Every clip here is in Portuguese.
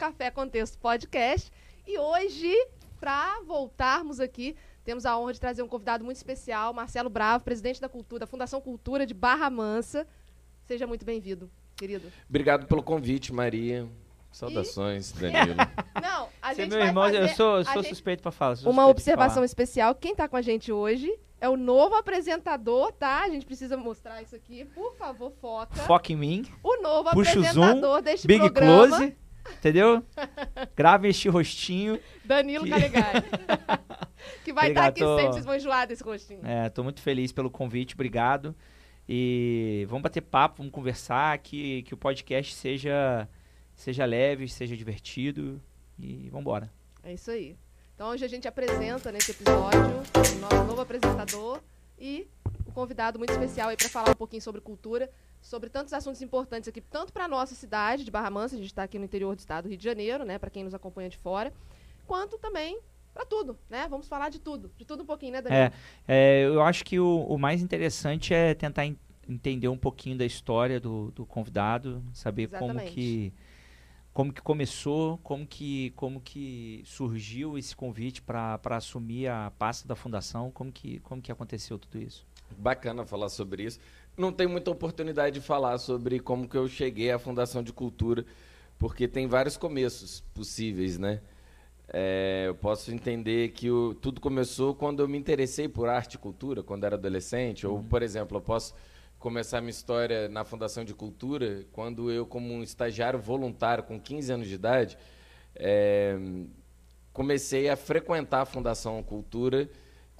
Café Contexto Podcast. E hoje, para voltarmos aqui, temos a honra de trazer um convidado muito especial, Marcelo Bravo, presidente da Cultura, da Fundação Cultura de Barra Mansa. Seja muito bem-vindo, querido. Obrigado pelo convite, Maria. Saudações, e... Danilo. Não, a Você gente é meu vai irmão, fazer, eu sou, sou gente... suspeito para falar. Uma observação especial, quem está com a gente hoje é o novo apresentador, tá? A gente precisa mostrar isso aqui. Por favor, foca. Foca em mim. O novo Puxa apresentador zoom, deste Big programa. Close, entendeu? Grave este rostinho. Danilo Que- Calegari. que vai estar Obrigado, aqui tô- sempre, vocês vão enjoar desse rostinho. É, tô muito feliz pelo convite, obrigado. E vamos bater papo, vamos conversar, que, que o podcast seja, seja leve, seja divertido. E vamos embora. É isso aí. Então hoje a gente apresenta nesse episódio o nosso novo apresentador e o convidado muito especial aí para falar um pouquinho sobre cultura, sobre tantos assuntos importantes aqui, tanto para nossa cidade de Barra Mansa, a gente está aqui no interior do estado do Rio de Janeiro, né, para quem nos acompanha de fora, quanto também para tudo, né? Vamos falar de tudo, de tudo um pouquinho, né, Danilo? É, é, eu acho que o, o mais interessante é tentar en- entender um pouquinho da história do, do convidado, saber como Exatamente. que como que começou, como que como que surgiu esse convite para assumir a pasta da fundação, como que como que aconteceu tudo isso? Bacana falar sobre isso. Não tem muita oportunidade de falar sobre como que eu cheguei à Fundação de Cultura, porque tem vários começos possíveis, né? É, eu posso entender que o- tudo começou quando eu me interessei por arte e cultura, quando era adolescente. Ou, por exemplo, eu posso começar minha história na Fundação de Cultura quando eu, como um estagiário voluntário com 15 anos de idade, é, comecei a frequentar a Fundação Cultura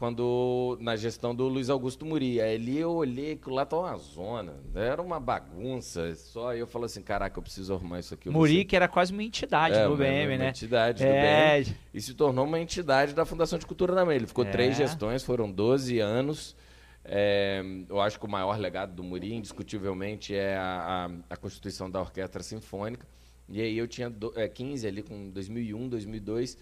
quando na gestão do Luiz Augusto Muri. Aí ali eu olhei que lá estava uma zona, era uma bagunça. Só eu falei assim, caraca, eu preciso arrumar isso aqui. Muri, que era quase uma entidade é, do uma- BM, uma né? entidade do É, BM. E se tornou uma entidade da Fundação de Cultura também. Ele ficou É. três gestões, foram 12 anos. É, eu acho que o maior legado do Muri, indiscutivelmente, é a, a, a constituição da Orquestra Sinfônica. E aí eu tinha do, é, 15 ali, com 2001, 2002.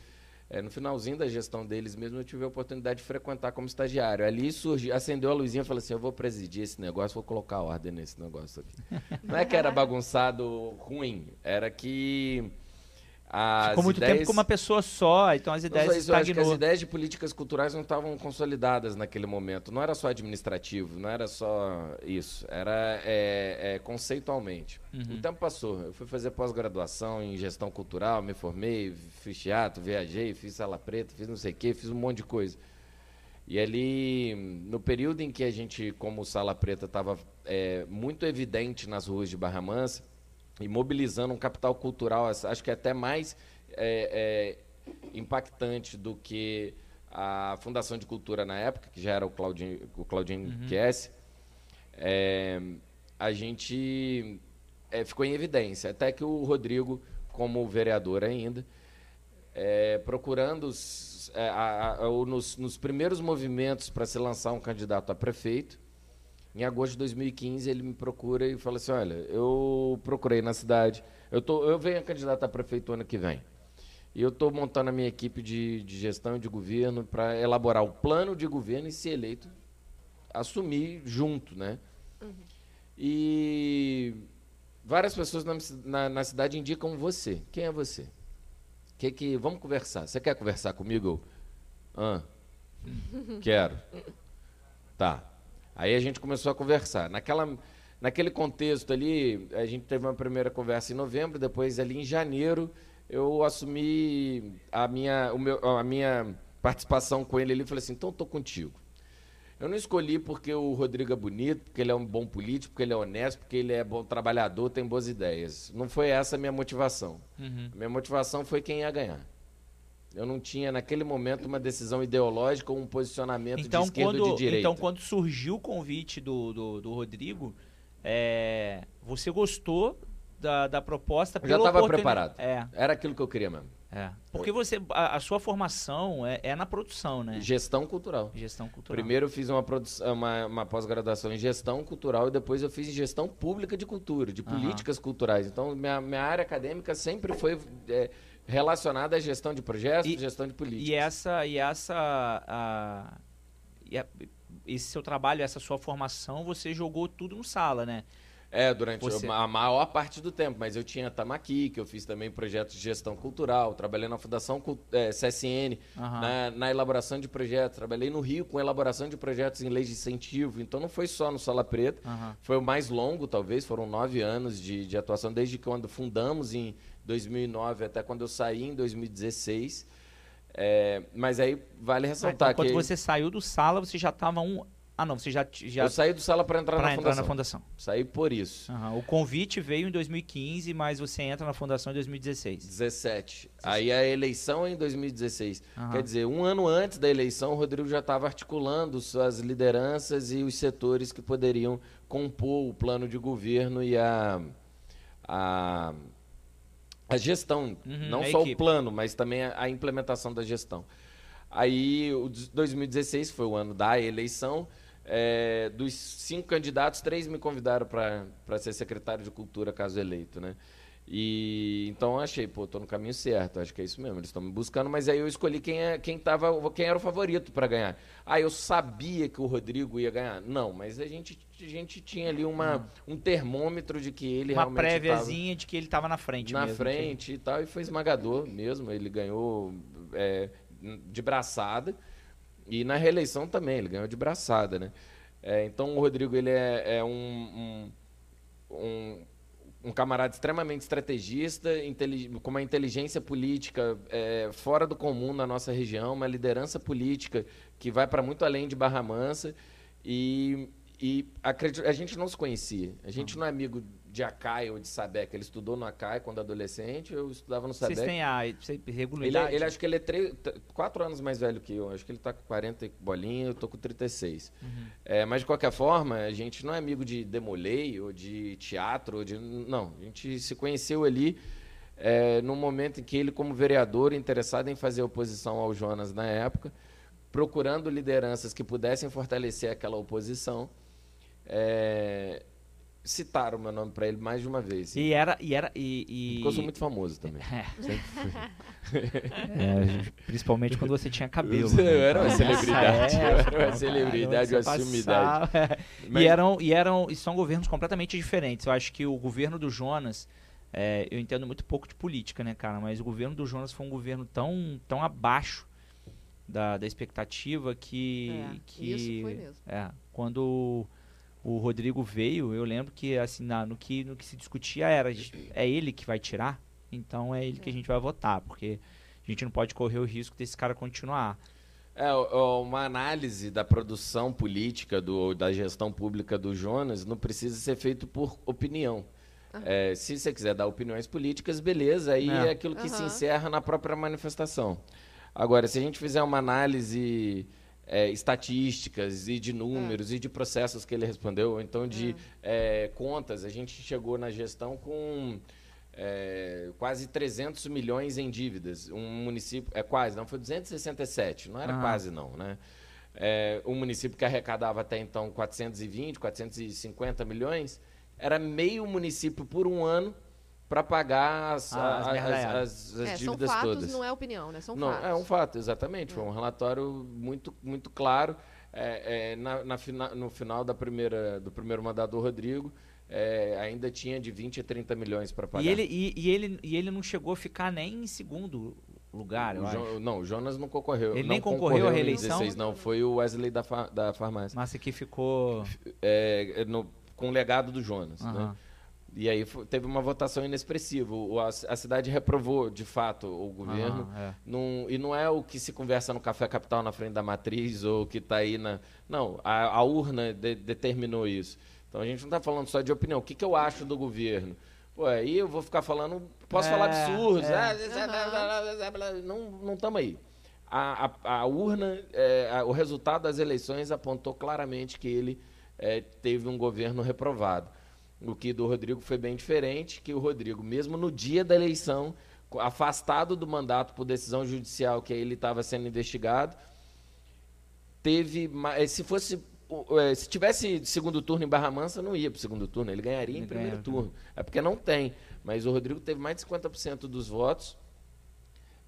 É, no finalzinho da gestão deles mesmo, eu tive a oportunidade de frequentar como estagiário. Ali surgiu, acendeu a luzinha e falou assim: eu vou presidir esse negócio, vou colocar ordem nesse negócio aqui. Não é que era bagunçado ruim, era que. As ficou muito ideias... tempo com uma pessoa só, então as Não ideias acho que as estagnou. ideias de políticas culturais não estavam consolidadas naquele momento. Não era só administrativo, não era só isso. Era é, é, conceitualmente. Uhum. O tempo passou. Eu fui fazer pós-graduação em gestão cultural, me formei, fiz teatro, viajei, fiz sala preta, fiz não sei o quê, fiz um monte de coisa. E ali, no período em que a gente, como Sala Preta, estava é, muito evidente nas ruas de Barra Mansa e mobilizando um capital cultural, acho que até mais é, é, impactante do que a Fundação de Cultura na época, que já era o Claudinho, o Claudinho Chiesi, é, a gente é, ficou em evidência. Até que o Rodrigo, como vereador ainda, é, procurando os- é, a- a- o- nos, nos primeiros movimentos para se lançar um candidato a prefeito, em agosto de 2015 ele me procura e fala assim, olha, eu procurei na cidade, eu, tô, eu venho a candidato a prefeito ano que vem. E eu estou montando a minha equipe de, de gestão e de governo para elaborar o plano de governo e ser eleito, assumir junto, né? E várias pessoas na, na, na cidade indicam você. Quem é você? Que que vamos conversar? Você quer conversar comigo? Ah, quero. Tá. Aí a gente começou a conversar. Naquela, naquele contexto ali, a gente teve uma primeira conversa em novembro, depois ali em janeiro eu assumi a minha, o meu, a minha participação com ele ali e falei assim, então estou contigo. Eu não escolhi porque o Rodrigo é bonito, porque ele é um bom político, porque ele é honesto, porque ele é bom trabalhador, tem boas ideias. Não foi essa a minha motivação. Uhum. A minha motivação foi quem ia ganhar. Eu não tinha, naquele momento, uma decisão ideológica ou um posicionamento Então de esquerda quando, ou de direita. então, quando surgiu o convite do, do, do Rodrigo, é, você gostou da, da proposta Eu já estava preparado. É, Era aquilo que eu queria mesmo. é. Porque você, a, a sua formação é, é na produção, né? Gestão cultural. Gestão cultural. Primeiro eu fiz uma, produção- uma, uma pós-graduação em gestão cultural e depois eu fiz em gestão pública de cultura, de políticas culturais. Então, minha, minha área acadêmica sempre foi é, relacionada à gestão de projetos, E- gestão de políticas. E essa, e essa, a- e a- esse seu trabalho, essa sua formação, você jogou tudo no sala, né? É, durante Você- a maior parte do tempo, mas eu tinha Tamaqui, que eu fiz também projetos de gestão cultural, trabalhei na Fundação eh, CSN, Aham. na, na elaboração de projetos, trabalhei no Rio com elaboração de projetos em leis de incentivo, então não foi só no Sala Preta, Aham. foi o mais longo, talvez, foram nove anos de, de atuação, desde quando fundamos em 2009 até quando eu saí em 2016. É, mas aí vale Ah, ressaltar então, quando que você saiu do sala, você já estava um. Ah, não, você já, já eu saí do Sala para entrar, para na, entrar fundação. na fundação. Saí por isso. Aham. O convite veio em 2015, mas você entra na fundação em 2016. 17. Aí a eleição é em 2016. Aham. Quer dizer, um ano antes da eleição, o Rodrigo já estava articulando suas lideranças e os setores que poderiam compor o plano de governo e a, a, a gestão. Uhum, Não a só equipe. o plano, mas também a, a implementação da gestão. Aí, o de 2016 foi o ano da eleição. É, dos cinco candidatos, três me convidaram para ser secretário de Cultura, caso eleito, né? E então eu achei, pô, tô no caminho certo, acho que é isso mesmo, eles estão me buscando, mas aí eu escolhi quem, é, quem, tava, quem era o favorito para ganhar. Ah, eu sabia que o Rodrigo ia ganhar? Não, mas a gente, a gente tinha ali uma, um termômetro de que ele Uma realmente tava- préviazinha de que ele estava na frente na mesmo, frente e tal, e foi esmagador mesmo. Ele ganhou é, de braçada. E na reeleição também, ele ganhou de braçada, né? É, então o Rodrigo ele é, é um, um, um, um camarada extremamente estrategista, com uma inteligência política é, fora do comum na nossa região, uma liderança política que vai para muito além de Barra Mansa. E, e a gente não se conhecia. A gente não é amigo de Acai ou de Sabec. Ele estudou no Acai quando adolescente, eu estudava no Vocês Sabec. têm a Ele, regularidade? ele acho que ele é três, quatro anos mais velho que eu. Acho que ele está com 40 e bolinha, eu tô com 36. Uhum. É, mas de qualquer forma, a gente não é amigo de Demolei ou de teatro, ou de não. A gente se conheceu ali é, no momento em que ele, como vereador, interessado em fazer oposição ao Jonas na época, procurando lideranças que pudessem fortalecer aquela oposição, é, citaram meu nome para ele mais de uma vez. E era. E era e, e- Porque eu sou muito famoso também. É. Sempre fui. É, principalmente quando você tinha cabelo. Eu né? era uma Então, celebridade, nessa eu era uma celebridade, uma sumidade. é. Mas- E eram e eram e são governos completamente diferentes. Eu acho que o governo do Jonas é, eu entendo muito pouco de política, né, cara? Mas o governo do Jonas foi um governo tão tão abaixo da, da expectativa que É, que isso foi mesmo. é, quando o Rodrigo veio, eu lembro que assim, na- no que no que se discutia era é ele que vai tirar, então é ele que a gente vai votar, porque a gente não pode correr o risco desse cara continuar. É, uma análise da produção política, do, da gestão pública do Jonas, não precisa ser feito por opinião. É, se você quiser dar opiniões políticas, beleza, aí É. é, aquilo que se Aham. encerra na própria manifestação. Agora, se a gente fizer uma análise é, estatísticas e de números e de processos que ele respondeu, ou então de é, contas, a gente chegou na gestão com é, quase 300 milhões em dívidas. Um município, é quase, não, foi 267, não era Aham. quase não, né? É, um município que arrecadava até então 420, 450 milhões, era meio município por um ano para pagar as, Ah, as a- merdaiadas. as- as É, são dívidas fatos, todas. não é opinião, né? São Não, fatos. é um fato, exatamente. Foi um relatório muito, muito claro. É, é, na, na fina- no final da primeira, do primeiro mandato do Rodrigo, é, ainda tinha de 20 a 30 milhões para pagar. E ele, e, e ele, e ele não chegou a ficar nem em segundo lugar, eu O acho. Jo- não, o Jonas não concorreu. Ele não nem concorreu à em reeleição? 16, não, foi o Wesley da, fa- da farmácia. Mas aqui ficou. É, é, no- com o legado do Jonas. né? E aí teve uma votação inexpressiva. O- a, a cidade reprovou, de fato, o governo. Aham, é. Não- e não é o que se conversa no Café Capital na frente da matriz ou que está aí na. Não, a, a urna de- determinou isso. Então a gente não está falando só de opinião. O que, que eu acho do governo? Pô, aí eu vou ficar falando. Posso É, falar absurdos. é. ah, Não estamos aí. A, a- a urna, é, o resultado das eleições apontou claramente que ele é, teve um governo reprovado. O que do Rodrigo foi bem diferente, que o Rodrigo, mesmo no dia da eleição, afastado do mandato por decisão judicial que ele estava sendo investigado, teve eh, se fosse eh, se tivesse segundo turno em Barra Mansa, não ia para o segundo turno, ele ganharia em Ele primeiro ganhava. turno. É porque não tem. Mas o Rodrigo teve mais de 50% dos votos.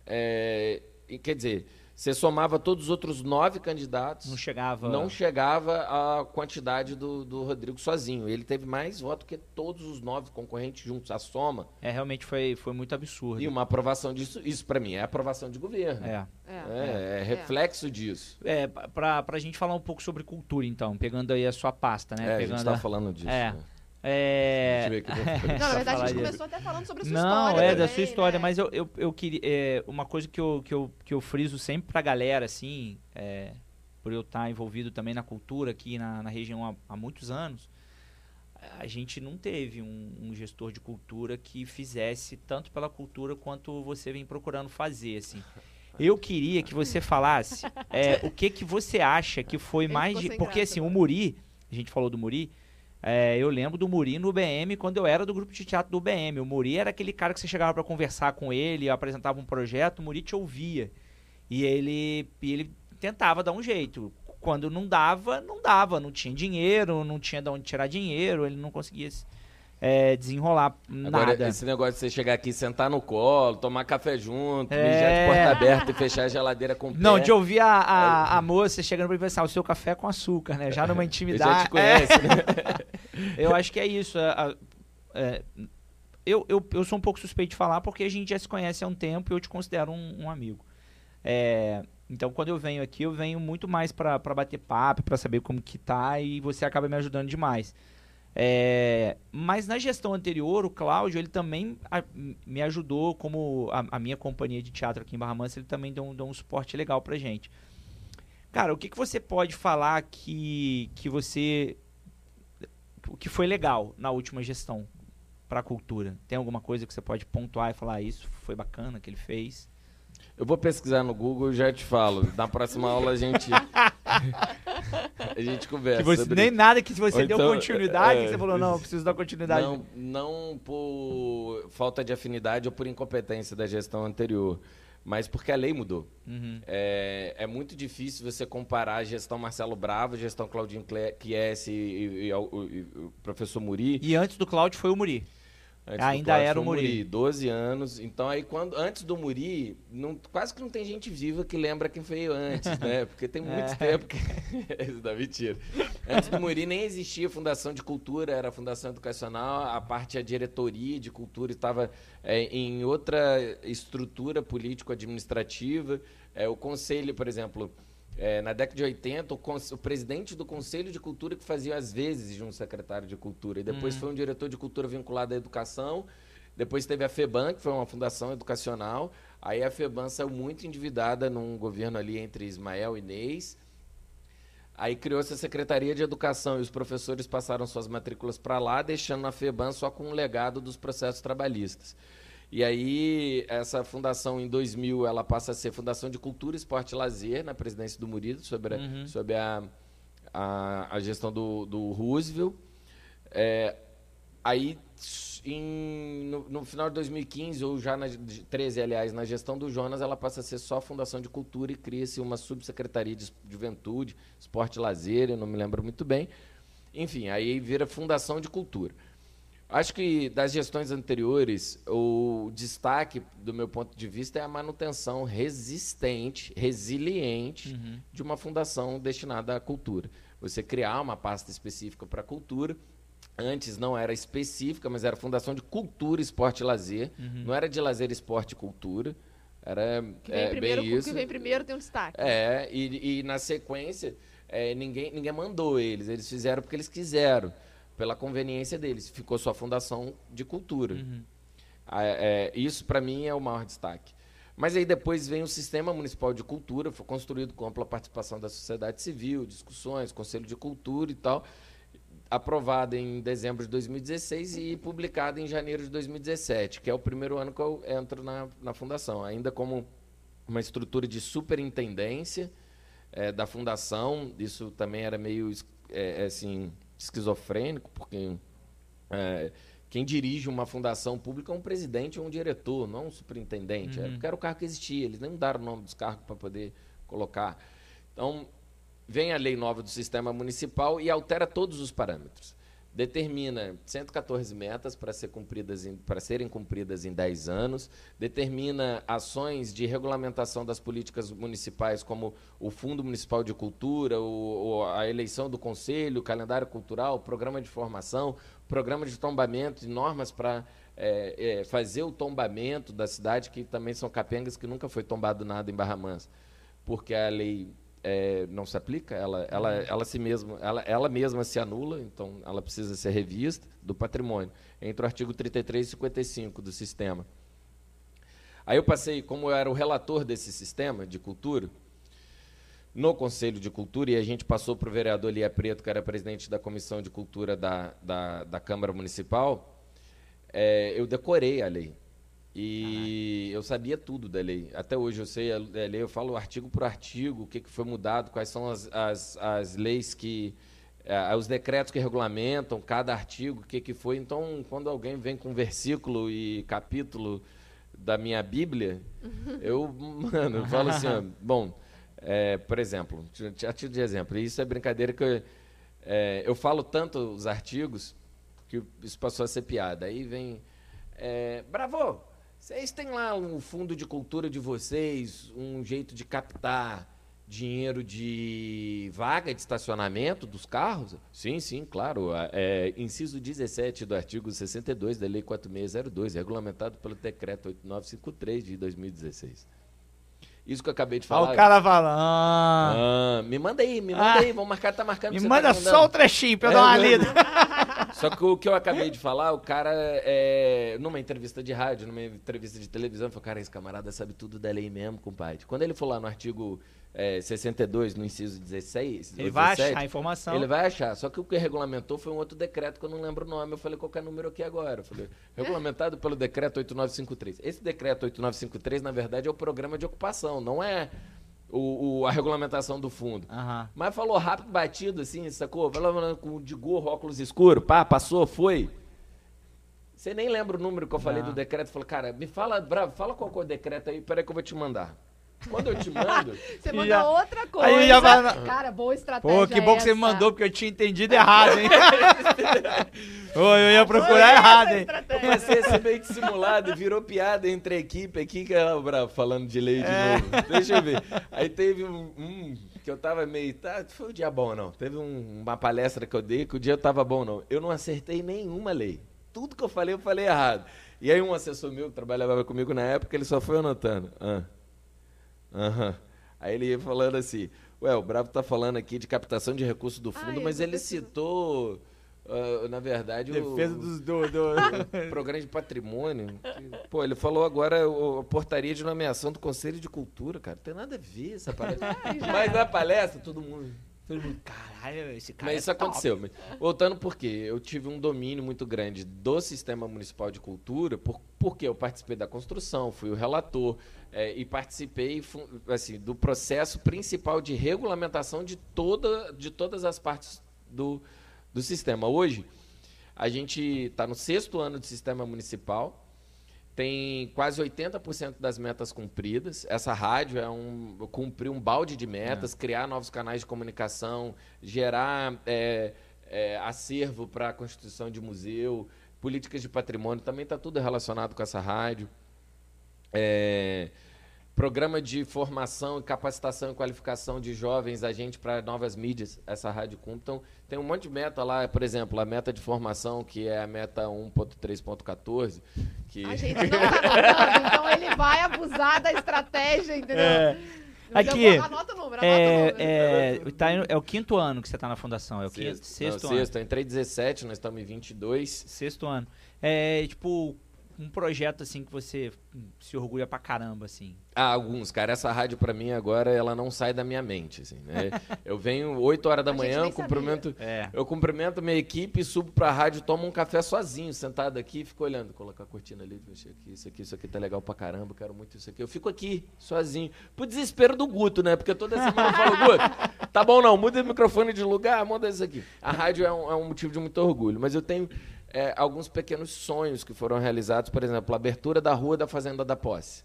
É, e, quer dizer, Você somava todos os outros nove candidatos. Não chegava. Não chegava a quantidade do, do Rodrigo sozinho. Ele teve mais voto que todos os nove concorrentes juntos, a soma. É, realmente foi, foi muito absurdo. E uma aprovação disso, isso para mim é aprovação de governo. É. É. É, é reflexo disso. É, pra, pra gente falar um pouco sobre cultura, então, pegando aí a sua pasta, né? É, a pegando gente tá falando disso. É. né? É... Deixa eu ver aqui, vou- Não, na verdade, a gente começou até falando sobre a sua Não, história. é da também, sua história, né? mas eu, eu, eu queria. é, uma coisa que eu, que, eu, que eu friso sempre pra galera, assim, é, por eu estar envolvido também na cultura aqui na, na região há, há muitos anos, a gente não teve um, um gestor de cultura que fizesse tanto pela cultura quanto você vem procurando fazer, assim. Eu queria que você falasse é, o que que você acha que foi Ele mais de, porque graça assim o agora. Muri, a gente falou do Muri, é, eu lembro do Muri no BM quando eu era do grupo de teatro do BM. O Muri era aquele cara que você chegava pra conversar com ele, apresentava um projeto, o Muri te ouvia. E ele, ele tentava dar um jeito. Quando não dava, não dava. Não tinha dinheiro, não tinha de onde tirar dinheiro, ele não conseguia é, desenrolar Agora, nada. esse negócio de você chegar aqui, sentar no colo, tomar café junto, É. mijar de porta aberta e fechar a geladeira com Não, pé. de ouvir a, a, a moça chegando pra ele pensar, o seu café é com açúcar, né? Já numa intimidade. já te conhece, né? É, eu acho que é isso. a- a- é, eu, eu, eu sou um pouco suspeito de falar porque a gente já se conhece há um tempo e eu te considero um, um amigo. É, então, quando eu venho aqui, eu venho muito mais pra bater papo, pra saber como que tá e você acaba me ajudando demais. É, mas na gestão anterior, o Cláudio, ele também a- me ajudou, como a, a minha companhia de teatro aqui em Barra Mansa, ele também deu deu um suporte legal pra gente. Cara, o que, que você pode falar que, que você. O que foi legal na última gestão pra cultura? Tem alguma coisa que você pode pontuar e falar, "Ah, isso foi bacana que ele fez? Eu vou pesquisar no Google e já te falo. Na próxima aula a gente. a gente conversa. Você, sobre nem nada que você Ou deu então, continuidade, é, que você falou, não, eu preciso dar continuidade. Não, não por falta de afinidade ou por incompetência da gestão anterior, mas porque a lei mudou. Uhum. É, é muito difícil você comparar a gestão Marcelo Bravo, a gestão Claudinho Chiesi e, e- e o- e o professor Muri. E antes do Cláudio foi o Muri. Antes Ainda do Cláudio era o foi Muri. 12 anos. Então aí quando antes do Muri, não, quase que não tem gente viva que lembra quem foi antes, né? Porque tem muito É. tempo que isso dá mentira. Antes do Muri nem existia Fundação de Cultura, era Fundação Educacional, a parte a diretoria de cultura estava é, em outra estrutura político administrativa. É, o conselho, por exemplo, é, na década de 80, o, o presidente do Conselho de Cultura que fazia às vezes de um secretário de cultura. E depois foi um diretor de cultura vinculado à educação. Depois teve a FEBAN, que foi uma fundação educacional. Aí a FEBAN saiu muito endividada num governo ali entre Ismael e Inês. Aí criou-se a Secretaria de Educação e os professores passaram suas matrículas para lá, deixando a FEBAN só com um legado dos processos trabalhistas. E aí, essa fundação, em 2000, ela passa a ser Fundação de Cultura, Esporte e Lazer, na presidência do Murilo, sobre, a- Uhum. sobre a, a, a gestão do, do Roosevelt. É, aí, em- no, no final de 2015, ou já na de 13, aliás, na gestão do Jonas, ela passa a ser só Fundação de Cultura e cria-se uma subsecretaria de Juventude, Esporte e Lazer, eu não me lembro muito bem. Enfim, aí vira Fundação de Cultura. Acho que das gestões anteriores, o destaque, do meu ponto de vista, é a manutenção resistente, resiliente Uhum. de uma fundação destinada à cultura. Você criar uma pasta específica para a cultura. Antes não era específica, mas era Fundação de Cultura, Esporte e Lazer. Uhum. Não era de lazer, esporte e cultura. Era Que vem, é, primeiro, bem o isso. que vem primeiro tem um destaque. É, e, e na sequência, é, ninguém, ninguém mandou eles. Eles fizeram porque eles quiseram, pela conveniência deles. Ficou sua fundação de cultura. Uhum. Ah, é, isso, para mim, é o maior destaque. Mas aí depois vem o Sistema Municipal de Cultura, foi construído com ampla participação da sociedade civil, discussões, Conselho de Cultura e tal, aprovado em dezembro de 2016 e publicado em janeiro de 2017, que é o primeiro ano que eu entro na, na fundação, ainda como uma estrutura de superintendência eh, da fundação. Isso também era meio eh, assim esquizofrênico, porque eh, quem dirige uma fundação pública é um presidente ou um diretor, não um superintendente. Uhum. Era porque era o cargo que existia, eles nem mudaram o nome dos cargos para poder colocar. Então, vem a lei nova do sistema municipal e altera todos os parâmetros. Determina 114 metas para ser cumpridas para serem cumpridas em 10 anos, determina ações de regulamentação das políticas municipais, como o Fundo Municipal de Cultura, o, a eleição do conselho, o calendário cultural, o programa de formação, programa de tombamento, normas para é, é, fazer o tombamento da cidade, que também são capengas que nunca foi tombado nada em Barra Mansa, porque a lei é, não se aplica, ela, ela, ela, si mesma, ela, ela mesma se anula, então ela precisa ser revista do patrimônio, entre o artigo 33 e 55 do sistema. Aí eu passei, como eu era o relator desse sistema de cultura, no Conselho de Cultura, e a gente passou para o vereador Lia Preto, que era presidente da Comissão de Cultura da, da, da Câmara Municipal, é, eu decorei a lei. E eu sabia tudo da lei. Até hoje eu sei a, lei, eu falo artigo por artigo, o que, que foi mudado, quais são as, as, as leis que. É, os decretos que regulamentam cada artigo, o que, que foi. Então, quando alguém vem com versículo e capítulo da minha Bíblia, eu, mano, eu falo assim, ó, bom, é, por exemplo, a título de exemplo, isso é brincadeira que eu, é, eu falo tanto os artigos que isso passou a ser piada. Aí vem, é, bravo, vocês têm lá um fundo de cultura de vocês, um jeito de captar dinheiro de vaga de estacionamento dos carros? Sim, sim, claro. É, inciso 17 do artigo 62 da Lei 4602, regulamentado pelo Decreto 8953 de 2016. Isso que eu acabei de falar. Olha o cara falando. Ah, me manda aí, me manda ah, aí. Vamos marcar, tá marcando. Me manda tá só o trechinho pra eu é, dar uma lida. Só que o que eu acabei de falar, o cara, é, numa entrevista de rádio, numa entrevista de televisão, falou: cara, esse camarada sabe tudo da lei mesmo, compadre. Quando ele for lá no artigo é, 62, no inciso 16. Ele 17, vai achar a informação. Ele vai achar. Só que o que regulamentou foi um outro decreto que eu não lembro o nome. Eu falei, qual é o número aqui agora? Eu falei, regulamentado pelo decreto 8953. Esse decreto 8953, na verdade, é o programa de ocupação, não é o, o a regulamentação do fundo. Uhum. Mas falou rápido, batido, assim, sacou? Falando com de gorro, óculos escuro, pá, passou, foi. Você nem lembra o número que eu falei não. do decreto. Falou, cara, me fala, bravo, fala qual é o decreto aí, peraí que eu vou te mandar. Quando eu te mando. você manda já... outra coisa. Aí já vai... Cara, boa estratégia. Pô, que bom que você me mandou, porque eu tinha entendido errado, hein? Ô, eu ia procurar errado, hein? Eu passei a ser meio dissimulado e virou piada entre a equipe aqui, que era bravo, falando de lei de é. novo. Deixa eu ver. Aí teve um, um, que eu tava meio. Tá, foi um dia bom, não. Teve um, uma palestra que eu dei que o dia tava bom, não. Eu não acertei nenhuma lei. Tudo que eu falei, eu falei errado. E aí um assessor meu que trabalhava comigo na época, ele só foi anotando. Ah. Uhum. Aí ele ia falando assim, ué, o Bravo está falando aqui de captação de recursos do fundo, Ai, mas ele citou, uh, na verdade, Defesa o, dos, do, do... programa de patrimônio. Que, pô, ele falou agora a portaria de nomeação do Conselho de Cultura, cara. Não tem nada a ver essa palestra. mas na palestra, todo mundo... Todo mundo, caralho, esse cara. Mas é isso top. aconteceu. Mas, voltando porque eu tive um domínio muito grande do sistema municipal de cultura, por, porque eu participei da construção, fui o relator é, e participei assim, do processo principal de regulamentação de, toda, de todas as partes do, do sistema. Hoje, a gente está no sexto ano de sistema municipal tem quase 80% das metas cumpridas. Essa rádio é um cumprir um balde de metas, é. criar novos canais de comunicação, gerar é, é, acervo para a constituição de museu, políticas de patrimônio, também está tudo relacionado com essa rádio. É, programa de formação e capacitação e qualificação de jovens agentes para novas mídias, essa rádio. Então, tem um monte de meta lá, por exemplo, a meta de formação, que é a meta 1.3.14. Que... A gente não tá então ele vai abusar da estratégia, entendeu? É. Aqui, anota o número, anota é, o número. É, tá, é o quinto ano que você está na fundação, é o quinto, sexto, não, ano. Sexto, entrei 17, nós estamos em 22. Sexto ano. É, tipo, um projeto assim que você se orgulha pra caramba, assim? Ah, alguns, cara. Essa rádio pra mim agora, ela não sai da minha mente, assim, né? eu venho 8 horas da manhã, eu cumprimento, é. eu cumprimento minha equipe, subo pra rádio, tomo um café sozinho, sentado aqui, fico olhando, colocar a cortina ali, aqui, isso aqui, isso aqui tá legal pra caramba, quero muito isso aqui. Eu fico aqui, sozinho, pro desespero do Guto, né? Porque toda semana eu falo, Guto, tá bom não, muda o microfone de lugar, muda isso aqui. A rádio é um, é um motivo de muito orgulho, mas eu tenho é, alguns pequenos sonhos que foram realizados, por exemplo, a abertura da rua da Fazenda da Posse.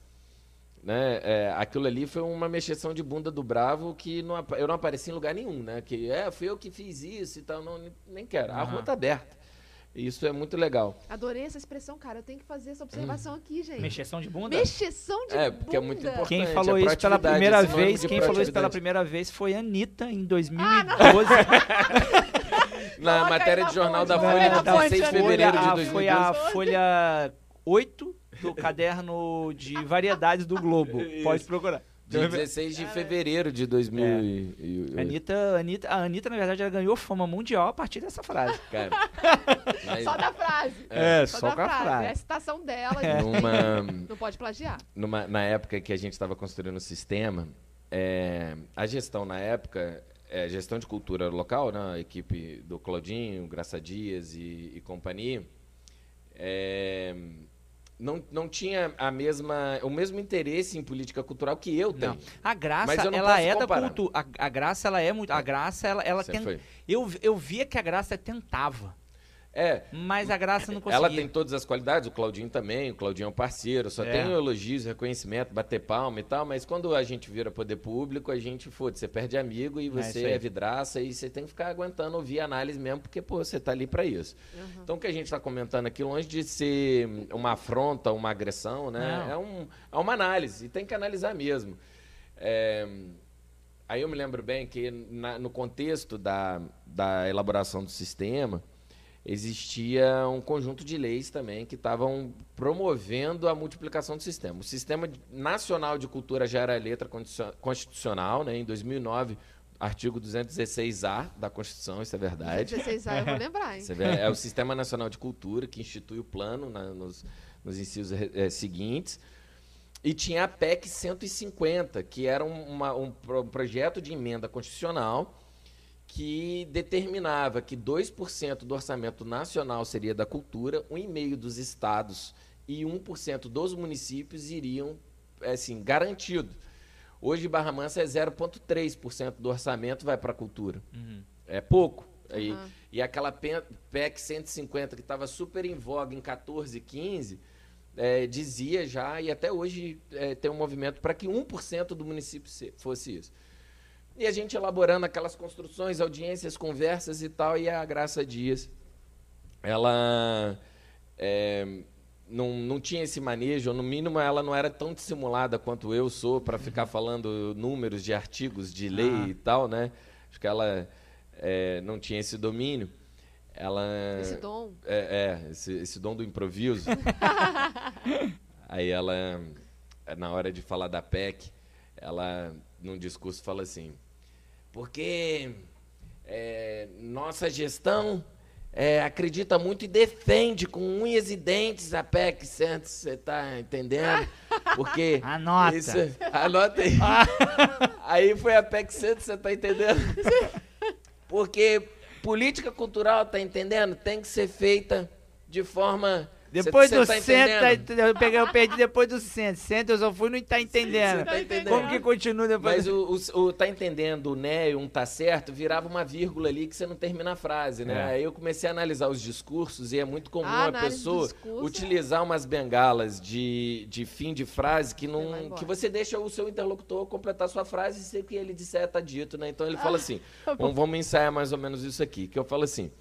né? É, aquilo ali foi uma mexeção de bunda do Bravo que não, eu não apareci em lugar nenhum, né? Que é, fui eu que fiz isso e tal, não, nem quero. A rua tá aberta. E Isso é muito legal. Adorei essa expressão, cara. Eu tenho que fazer essa observação aqui, gente. Mexeção de bunda? Mexeção de É, bunda. porque é muito importante. Quem é falou isso pela primeira vez, quem falou isso pela primeira vez foi a Anitta em 2012. Na Coloca matéria aí de na jornal da Folha, de fonte, 16 de fevereiro de a- 2012. Foi a folha 8 do caderno de variedades do Globo. Pode procurar. De 16 de fevereiro de 2008. A Anitta, Anitta, a Anitta, na verdade, ela ganhou fama mundial a partir dessa frase. Cara, mas Só da frase. É, Só, só da com a frase. frase. É a citação dela. É. gente. numa, Não pode plagiar. numa, na época que a gente estava construindo o sistema, é, a gestão na época, é, gestão de cultura local, né, a equipe do Claudinho, Graça Dias e, e companhia, é, não, não tinha a mesma, o mesmo interesse em política cultural que eu tenho. Não. A Graça, eu ela é da comparar. cultura. A, a Graça, ela é muito. A Graça, ela, ela. Eu, eu via que a Graça tentava, É, mas a Graça não conseguia. Ela tem todas as qualidades, o Claudinho também, o Claudinho é um parceiro, só É. tem elogios, reconhecimento, bater palma e tal, mas quando a gente vira poder público, a gente, foda, você perde amigo e isso você aí. é, vidraça e você tem que ficar aguentando ouvir análise mesmo, porque, pô, você tá ali para isso. Então, o que a gente está comentando aqui, longe de ser uma afronta, uma agressão, né? Não. É, um, é uma análise, e tem que analisar mesmo. É, aí eu me lembro bem que na- no contexto da, da elaboração do sistema, existia um conjunto de leis também que estavam promovendo a multiplicação do sistema. O Sistema Nacional de Cultura já era letra constitucional, né? em 2009, artigo 216-A da Constituição, isso é verdade. 16 anos, eu vou lembrar, hein? É o Sistema Nacional de Cultura que institui o plano na- nos, nos incisos eh, seguintes. E tinha a PEC 150, que era um, uma- um um projeto de emenda constitucional que determinava que 2% do orçamento nacional seria da cultura, 1,5% dos estados e 1% dos municípios iriam, é, assim, garantido. Hoje, Barra Mansa é 0,3% do orçamento vai para a cultura. Uhum. É pouco. Aí. E aquela PEC 150, que estava super em voga em 14 e 15, é, dizia já, e até hoje é, tem um movimento para que 1% do município se- fosse isso. E a gente elaborando aquelas construções, audiências, conversas e tal, e a Graça Dias, ela é, não, não tinha esse manejo, no mínimo ela não era tão dissimulada quanto eu sou para ficar falando números de artigos de lei Ah. e tal, né? Acho que ela é, não tinha esse domínio. Ela Esse dom. é, é, esse, esse dom do improviso. Aí ela, na hora de falar da PEC, ela, num discurso, fala assim: porque é, nossa gestão é, acredita muito e defende com unhas e dentes a PEC 100, você tá entendendo? Porque. Anota. Isso, anota aí. aí foi a PEC 100, você tá entendendo? Porque política cultural, tá entendendo? Tem que ser feita de forma. Depois cê- do cê tá tá ent- eu, peguei, eu perdi depois do centro. Centro eu só fui não tá entendendo. Cê tá entendendo? Como que continua depois Mas do... o, o, o tá entendendo, o né e um tá certo, virava uma vírgula ali que você não termina a frase, né? É. Aí eu comecei a analisar os discursos e é muito comum A a do pessoa discurso utilizar umas bengalas de, de fim de frase que não que você deixa o seu interlocutor completar sua frase e ser o que ele disser tá dito, né? Então ele Ah, fala assim, tá vamos, vamos ensaiar mais ou menos isso aqui, que eu falo assim,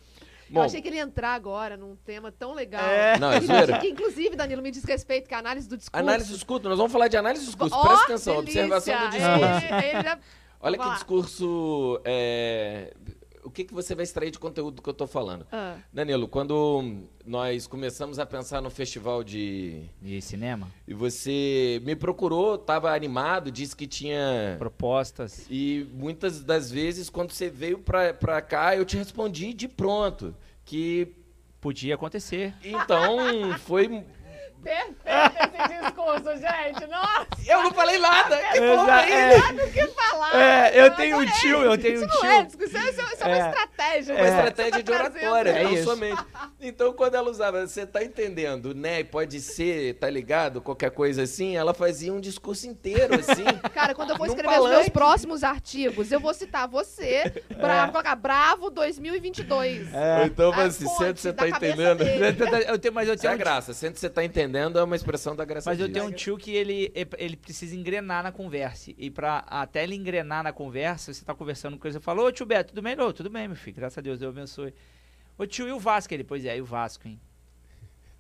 eu bom, achei que ele ia entrar agora num tema tão legal. É. não, é zoeira. Que, inclusive, Danilo, me diz respeito, que é a análise do discurso. Análise do discurso, nós vamos falar de análise do discurso, Ó, presta atenção, delícia. observação do discurso. Ele, ele já... Olha Vamos que lá. discurso. é, O que, que você vai extrair de conteúdo que eu estou falando? Ah, Danilo, quando nós começamos a pensar no festival de. De cinema? E você me procurou, estava animado, disse que tinha. Propostas. E muitas das vezes, quando você veio para cá, eu te respondi de pronto. Que. Podia acontecer. Então, foi. Perfeito esse discurso, gente. Nossa, Eu não falei nada! Que Exa- porra é é. isso? o que falar. É, eu tenho um tio, eu tenho Isso um não tio. é discussão, isso, isso é uma É. estratégia. Uma né? estratégia de tá oratória, É não isso. somente. Então, quando ela usava, você tá entendendo, né? Pode ser, tá ligado? Qualquer coisa assim, ela fazia um discurso inteiro, assim. Cara, quando eu vou escrever os meus próximos artigos, eu vou citar você, bravo, colocar Bravo 2022. Ou então, assim, sente você tá entendendo. Eu tenho, mas eu Isso é tenho a graça, sente você tá entendendo, entendendo, é uma expressão da graça Mas eu tenho um tio que ele, ele precisa engrenar na conversa. E pra até ele engrenar na conversa, você tá conversando com ele, você fala, ô tio Beto, tudo bem? Não, tudo bem, meu filho, graças a Deus, Deus abençoe. Ô tio, e o Vasco? Ele, pois é, e o Vasco, hein?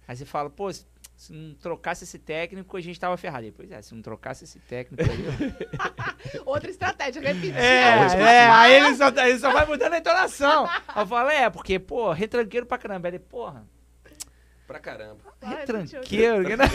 Aí você fala, pô, se não trocasse esse técnico, a gente tava ferrado. Ele, pois é, se não trocasse esse técnico aí... Outra estratégia, repetir. É, a última é, frase. aí ele só, ele só vai mudando a entonação. Aí eu falo, é, porque, pô, retranqueiro pra caramba. Ele, porra, Pra caramba. Vai, retranqueiro. né?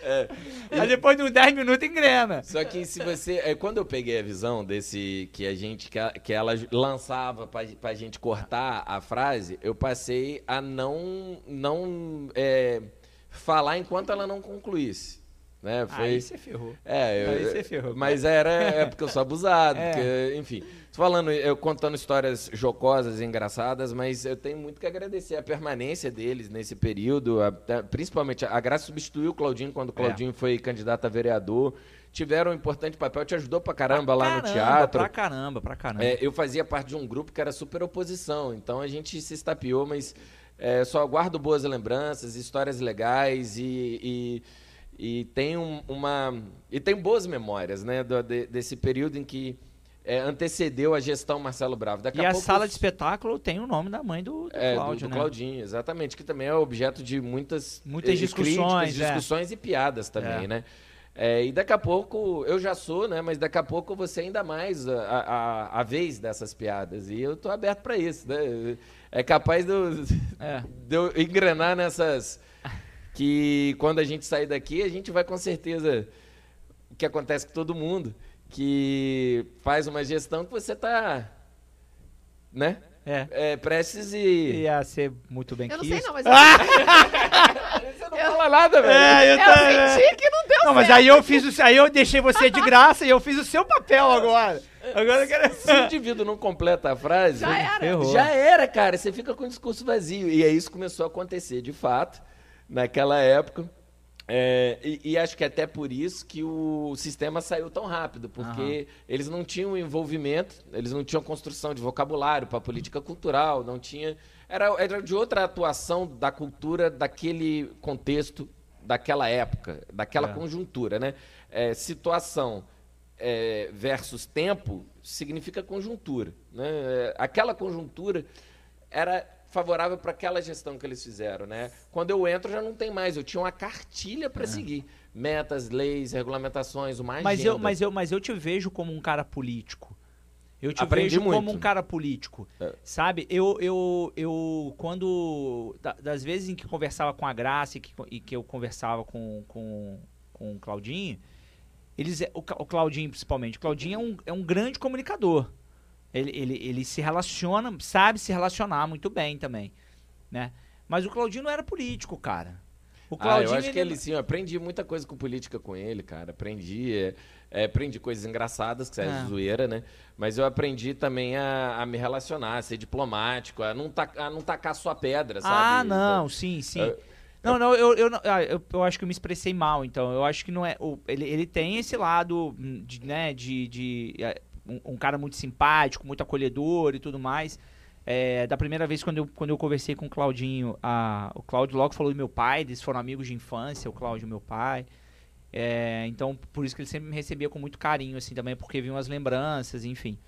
Aí depois de uns 10 minutos engrena. Só que se você. É, quando eu peguei a visão desse. Que a gente. Que, a- que ela lançava pra, pra gente cortar a frase, eu passei a não. não é, falar enquanto ela não concluísse. Né? Foi, Aí você ferrou. É, eu, Aí você ferrou. mas era é porque eu sou abusado, É. porque, enfim. Tô falando, eu contando histórias jocosas e engraçadas, mas eu tenho muito que agradecer a permanência deles nesse período, a- principalmente a Graça substituiu o Claudinho quando o É. Claudinho foi candidato a vereador. Tiveram um importante papel, te ajudou pra caramba lá no Caramba, teatro. Pra caramba, pra caramba. É, eu fazia parte de um grupo que era super oposição, então a gente se estapeou, mas é, só guardo boas lembranças, histórias legais e, e, e tenho um- uma e tem boas memórias, né, do- de- desse período em que é, antecedeu a gestão Marcelo Bravo. Daqui e a, a sala os- de espetáculo tem o nome da mãe do, do é, do- Cláudio, do, né? Claudinho, exatamente, que também é objeto de muitas, Muitas eh, discussões, críticas, é. discussões e piadas também, É. né? É, e daqui a pouco, eu já sou, né? Mas daqui a pouco vou ser ainda mais a, a, a vez dessas piadas. E eu tô aberto para isso, né? É capaz de eu, É. de eu engrenar nessas. Que quando a gente sair daqui, a gente vai com certeza. O que acontece com todo mundo, que faz uma gestão que você tá. Né? É. É, prestes e. Ia ser muito bem Eu não sei não, mas eu, Você não fala nada, velho. É, eu, eu senti que não deu Não, mas aí eu fiz o, aí eu deixei você de graça e eu fiz o seu papel agora. Agora eu quero. Se o indivíduo não completa a frase, Já era. Já era, cara. Você fica com o discurso vazio. E aí isso começou a acontecer, de fato, naquela época. É, e, e acho que até por isso que o sistema saiu tão rápido, porque eles não tinham envolvimento, eles não tinham construção de vocabulário para política cultural, não tinha. Era, era de outra atuação da cultura daquele contexto, daquela época, daquela É. conjuntura, né? É, situação é, versus tempo significa conjuntura. Né? É, Aquela conjuntura era favorável para aquela gestão que eles fizeram. Né? Quando eu entro, já não tem mais. Eu tinha uma cartilha para seguir. Metas, leis, regulamentações, uma É. Mas agenda. eu, mas, eu, mas eu te vejo como um cara político. Eu te Aprendi vejo como muito. um cara político. É. Sabe? Eu, eu, eu quando. da- das vezes em que conversava com a Graça e que, e que eu conversava com, com, com o Claudinho, eles, é- o Claudinho principalmente. O Claudinho é um, é um grande comunicador. Ele, ele, ele se relaciona, sabe se relacionar muito bem também. Né? Mas o Claudinho não era político, cara. O Ah, Claudinho, eu acho que ele sim, eu aprendi muita coisa com política com ele, cara. Aprendi, é, é, aprendi coisas engraçadas, que é É. zoeira, né? Mas eu aprendi também a, a me relacionar, a ser diplomático, a não, tac- a não tacar sua pedra, sabe? Ah, não, sim, sim. É, Não, não, eu, eu, ah, eu, eu acho que eu me expressei mal, então. Eu acho que não é. o- ele, ele tem esse lado, hum, de, né, de. de é, um, um cara muito simpático, muito acolhedor e tudo mais. É, da primeira vez quando eu, quando eu conversei com o Claudinho, a, o Cláudio logo falou do meu pai, eles foram amigos de infância, o Cláudio e meu pai. É, então, por isso que ele sempre me recebia com muito carinho, assim, também, porque vinham as lembranças, enfim.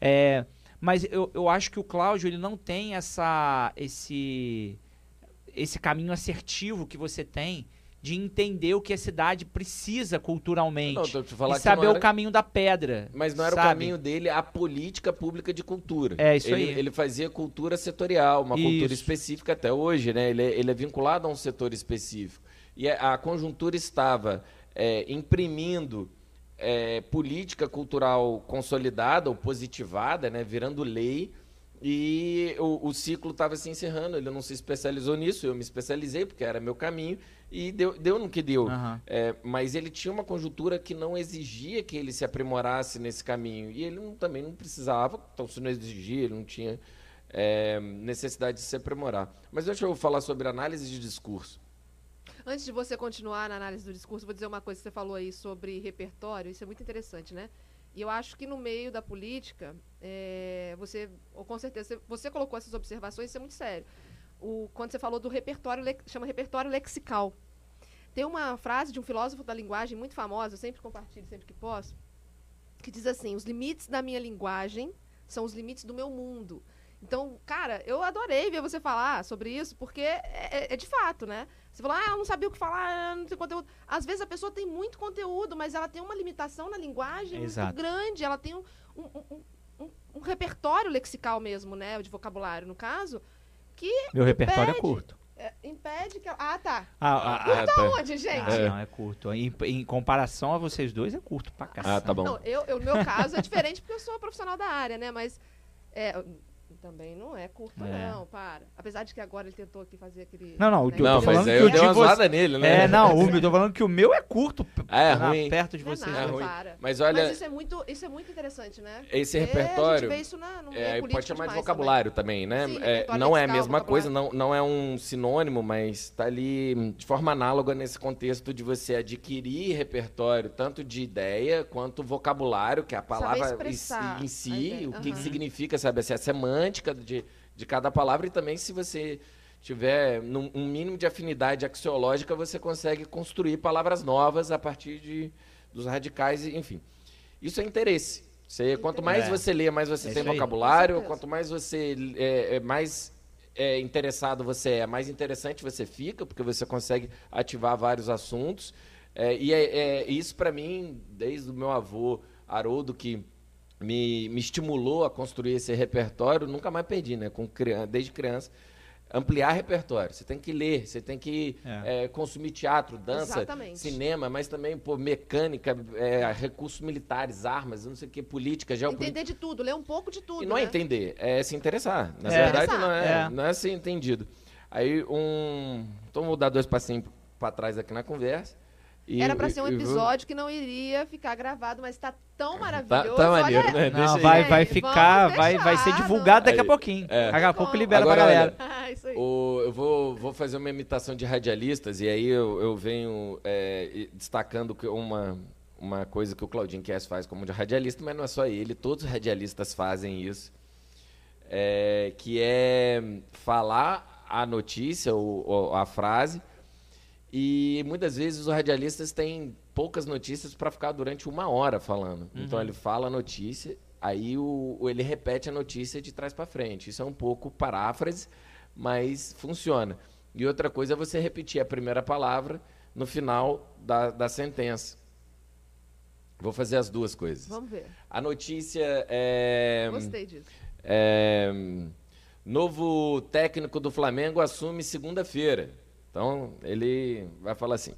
É, mas eu, eu acho que o Cláudio, ele não tem essa, esse, esse caminho assertivo que você tem de entender o que a cidade precisa culturalmente. Não, e saber não o era- caminho da pedra. Mas não era o sabe? caminho dele a política pública de cultura. É, isso ele, aí. Ele fazia cultura setorial, uma cultura Isso. específica até hoje, né? Ele, é- ele é vinculado a um setor específico. E a, a conjuntura estava é, imprimindo é, política cultural consolidada ou positivada, né? Virando lei. E o, o ciclo estava se encerrando, ele não se especializou nisso, eu me especializei, porque era meu caminho, e deu, deu no que deu. Aham. É, mas ele tinha uma conjuntura que não exigia que ele se aprimorasse nesse caminho. E ele não- também não precisava, então se não exigia, ele não tinha é, necessidade de se aprimorar. Mas deixa eu falar sobre análise de discurso. Antes de você continuar na análise do discurso, vou dizer uma coisa que você falou aí sobre repertório, isso é muito interessante, né? E eu acho que no meio da política, é, você, com certeza, você- colocou essas observações, isso é muito sério. o, quando você falou do repertório, chama repertório lexical. Tem uma frase de um filósofo da linguagem muito famosa, eu sempre compartilho sempre que posso, que diz assim: os limites da minha linguagem são os limites do meu mundo. Então, cara, eu adorei ver você falar sobre isso, porque é, é- é de fato, né? Você falou, ah, eu não sabia o que falar, eu não tenho conteúdo. Às vezes a pessoa tem muito conteúdo, mas ela tem uma limitação na linguagem Exato. muito grande. Ela tem um, um, um- um- um repertório lexical mesmo, né? De vocabulário, no caso, que Meu repertório é curto. é, impede que ela... Ah, tá. Ah, ah, ah, Ah, tá. Onde, gente? ah, não, é curto. Em, em comparação a vocês dois, é curto pra cacete. Ah, tá bom. Não, eu, eu, no meu caso é diferente porque eu sou profissional da área, né? Mas é, também não é curto, É. não, para. Apesar de que agora ele tentou aqui fazer aquele. Não, não, o né, que eu Não, tô mas falando aí eu dei de uma você- zoada nele, né? É, não, o, eu tô falando que o meu é curto. é na- ruim. Perto de Não é vocês. nada, É ruim. para. Mas olha, Mas isso é, muito, isso é muito interessante, né? esse É, a repertório. gente vê isso na, É, pode chamar de vocabulário também, né? Sim, É, não é a mesma coisa, não, não é um sinônimo, mas está ali hum, de forma análoga nesse contexto de você adquirir repertório, tanto de ideia quanto vocabulário, que é a palavra em si- o que, significa, sabe? Assim, a semântica de, de cada palavra e também se você tiver num, um mínimo de afinidade axiológica, você consegue construir palavras novas a partir de, dos radicais, enfim. Isso é interesse. Você, quanto mais É. você lê, mais você É tem vocabulário, quanto mais você é, é, mais é, interessado você é, mais interessante você fica, porque você consegue ativar vários assuntos. É, e é, é- isso, para mim, desde o meu avô Haroldo, que me, me estimulou a construir esse repertório, nunca mais perdi, né? Com criança, desde criança. Ampliar repertório. Você tem que ler, você tem que É. é, consumir teatro, dança, Exatamente. cinema, mas também pô, mecânica, é, recursos militares, armas, não sei o que, política, geopolítica. Entender de tudo, ler um pouco de tudo. E não é né? entender, é se interessar. Na É. verdade, não é, É. não é ser entendido. Aí, um. Então, vou dar dois passinhos para trás aqui na conversa. E- Era pra e- ser um e vou- episódio que não iria ficar gravado, mas tá tão Tá, maravilhoso. tá maneiro, olha... né? Não, Deixa aí. vai, vai ficar, vai, vai ser divulgado daqui a pouquinho. é. Daqui a pouco libera Agora, pra galera. Ah, isso aí. O- eu vou, vou fazer uma imitação de radialistas e aí eu, eu venho é, destacando que uma, uma coisa que o Claudinho Kess faz como de radialista, mas não é só ele, todos os radialistas fazem isso, é, que é falar a notícia ou, ou a frase e muitas vezes os radialistas têm poucas notícias para ficar durante uma hora falando. Então ele fala a notícia, aí o- ele repete a notícia de trás para frente. Isso é um pouco paráfrase, mas funciona. E outra coisa é você repetir a primeira palavra no final da, da sentença. Vou fazer as duas coisas. Vamos ver. A notícia é. Gostei disso. É, novo técnico do Flamengo assume segunda-feira. Então, ele vai falar assim.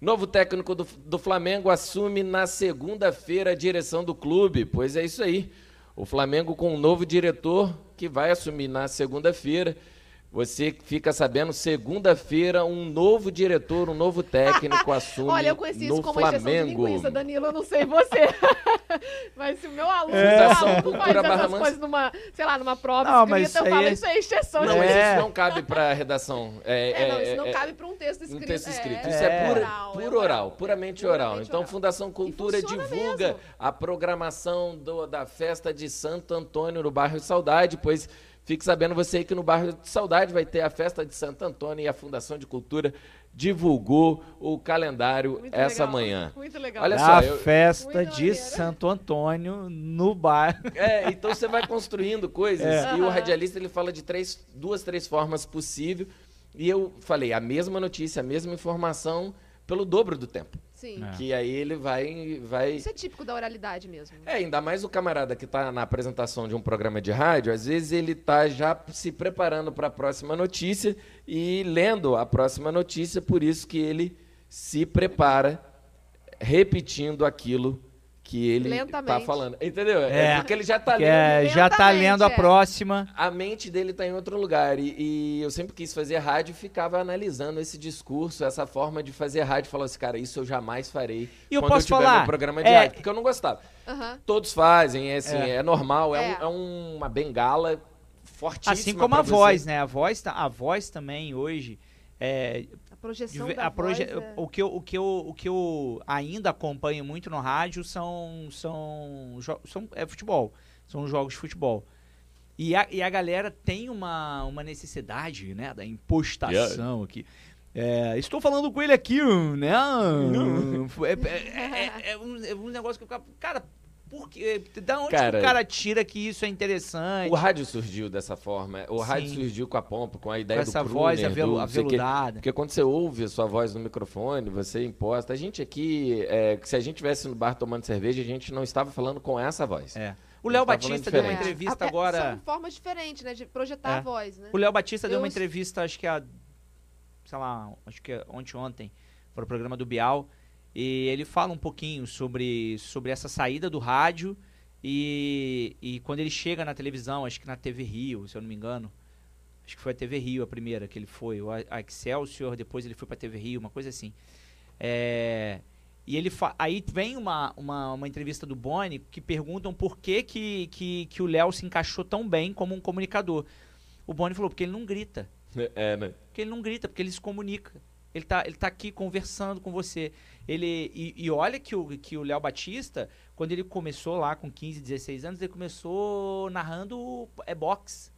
Novo técnico do, do Flamengo assume na segunda-feira a direção do clube. Pois é isso aí. O Flamengo com um novo diretor que vai assumir na segunda-feira. Você fica sabendo, segunda-feira, um novo diretor, um novo técnico assume Olha, eu conheci no isso como exceção de Flamengo. linguiça, Danilo, eu não sei você. Mas se o meu aluno, É. meu aluno faz essas coisas numa, sei lá, numa prova Não, escrita, eu é- isso é exceção Não, de mas É. isso não cabe para redação. É, É, não, isso é- não é- cabe para um texto escrito. Um texto escrito. É, Isso é, pura, oral, é puro oral, puramente oral. Puramente Então, oral. Fundação Cultura divulga mesmo. a programação do- da festa de Santo Antônio no bairro Saudade, pois fique sabendo você aí que no bairro de Saudade vai ter a festa de Santo Antônio e a Fundação de Cultura divulgou o calendário Muito essa legal, manhã. Muito legal. Olha a só, eu- festa Muito de maneiro. Santo Antônio no bairro. É, então você vai construindo coisas É. e o Aham. radialista ele fala de três, duas, três formas possíveis. E eu falei a mesma notícia, a mesma informação pelo dobro do tempo. Sim. É. Que aí ele vai, vai. Isso é típico da oralidade mesmo. É, ainda mais o camarada que está na apresentação de um programa de rádio, às vezes ele está já se preparando para a próxima notícia e lendo a próxima notícia, por isso que ele se prepara repetindo aquilo que ele está Lentamente. falando. Entendeu? É. porque ele já está Que lendo. é, já tá lendo a é. próxima. A mente dele está em outro lugar. E, e eu sempre quis fazer rádio e ficava analisando esse discurso, essa forma de fazer rádio. Falava assim, cara, isso eu jamais farei E eu quando posso eu tiver falar, meu programa de é- rádio. Porque eu não gostava. Aham. Todos fazem, é assim, é, É. normal, é, É. um- é uma bengala fortíssima. Assim como pra a você. voz, né? A voz, tá- a voz também hoje é, projeção de- da a proje- voz é- o que eu, o que eu o que eu ainda acompanho muito no rádio são são, são é futebol são jogos de futebol E a, e a galera tem uma, uma necessidade, né, da impostação aqui. É, estou falando com ele aqui, né? É, é, é- é um, é um negócio que eu. Cara, por quê? Da onde Cara, que o cara tira que isso é interessante? O rádio surgiu dessa forma. O rádio Sim. surgiu com a pompa, com a com ideia essa do voz crooner, avelu- o aveludada. Porque quando você ouve a sua voz no microfone, você imposta. A gente aqui, é, se a gente estivesse no bar tomando cerveja, a gente não estava falando com essa voz. É. O Léo Batista deu uma entrevista É, agora. São formas diferentes, né? De projetar É. a voz, né? O Léo Batista deu Eu uma s- entrevista, acho que a. Sei lá, acho que é ontem ontem, para o programa do Bial. E ele fala um pouquinho sobre, sobre essa saída do rádio e, e quando ele chega na televisão, acho que na TV Rio, se eu não me engano. Acho que foi a TV Rio a primeira que ele foi, a, a Excelsior, depois ele foi pra TV Rio, uma coisa assim. É, e ele aí vem uma, uma, uma entrevista do Boni que perguntam por que, que, que, que o Léo se encaixou tão bem como um comunicador. O Boni falou, porque ele não grita. É, né? Porque ele não grita, porque ele se comunica. Ele tá, ele tá aqui conversando com você. Ele, e, e olha que o, que o Léo Batista, quando ele começou lá com 15, 16 anos, ele começou narrando é boxe.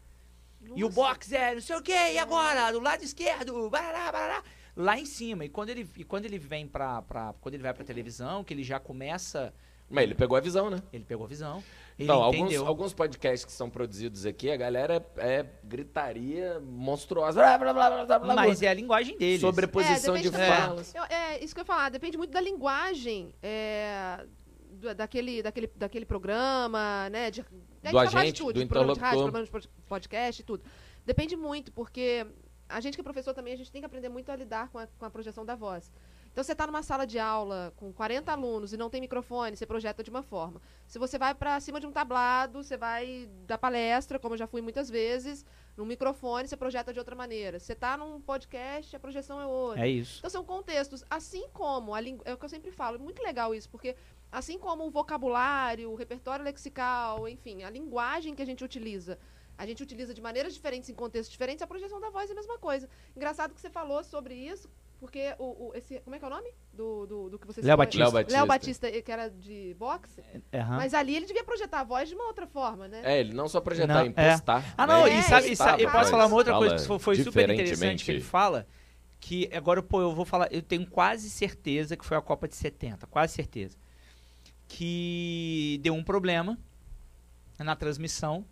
E o Nossa. box é não sei o quê, e agora? Do lado esquerdo, barará, barará, lá em cima. E quando ele, e quando ele vem pra, pra. Quando ele vai pra televisão, que ele já começa. Mas ele pegou a visão, né? Ele pegou a visão. Ele Então, alguns, entendeu. alguns podcasts que são produzidos aqui, a galera é, é gritaria monstruosa. Blá, blá, blá, blá, blá, blá, Mas é a linguagem deles. Sobreposição É, de falas. Eu- é, isso que eu ia falar, depende muito da linguagem é, do- daquele, daquele, daquele programa, né? De, Do agente, tudo, do de programa de rádio, interlocutor. programa de pod- podcast e tudo. Depende muito, porque a gente que é professor também, a gente tem que aprender muito a lidar com a, com a projeção da voz. Então, você está numa sala de aula com 40 alunos e não tem microfone, você projeta de uma forma. Se você vai para cima de um tablado, você vai dar palestra, como eu já fui muitas vezes, num microfone, você projeta de outra maneira. Você está num podcast, a projeção é outra. É isso. Então são contextos, assim como a língua, é o que eu sempre falo, é muito legal isso, porque assim como o vocabulário, o repertório lexical, enfim, a linguagem que a gente utiliza, a gente utiliza de maneiras diferentes em contextos diferentes, a projeção da voz é a mesma coisa. Engraçado que você falou sobre isso, porque o, o- esse, como é que é o nome do, do, do que você Léo citou? Batista. Léo Batista. Léo Batista, que era de boxe, Aham. mas ali ele devia projetar a voz de uma outra forma, né? É, ele não só projetar, Não, impostar. Ah, não, né? e sabe, e sabe- eu posso falar uma outra Fala coisa que foi- foi super interessante que ele fala, que agora, pô, eu vou falar, eu tenho quase certeza que foi a Copa de 70, quase certeza, que deu um problema na transmissão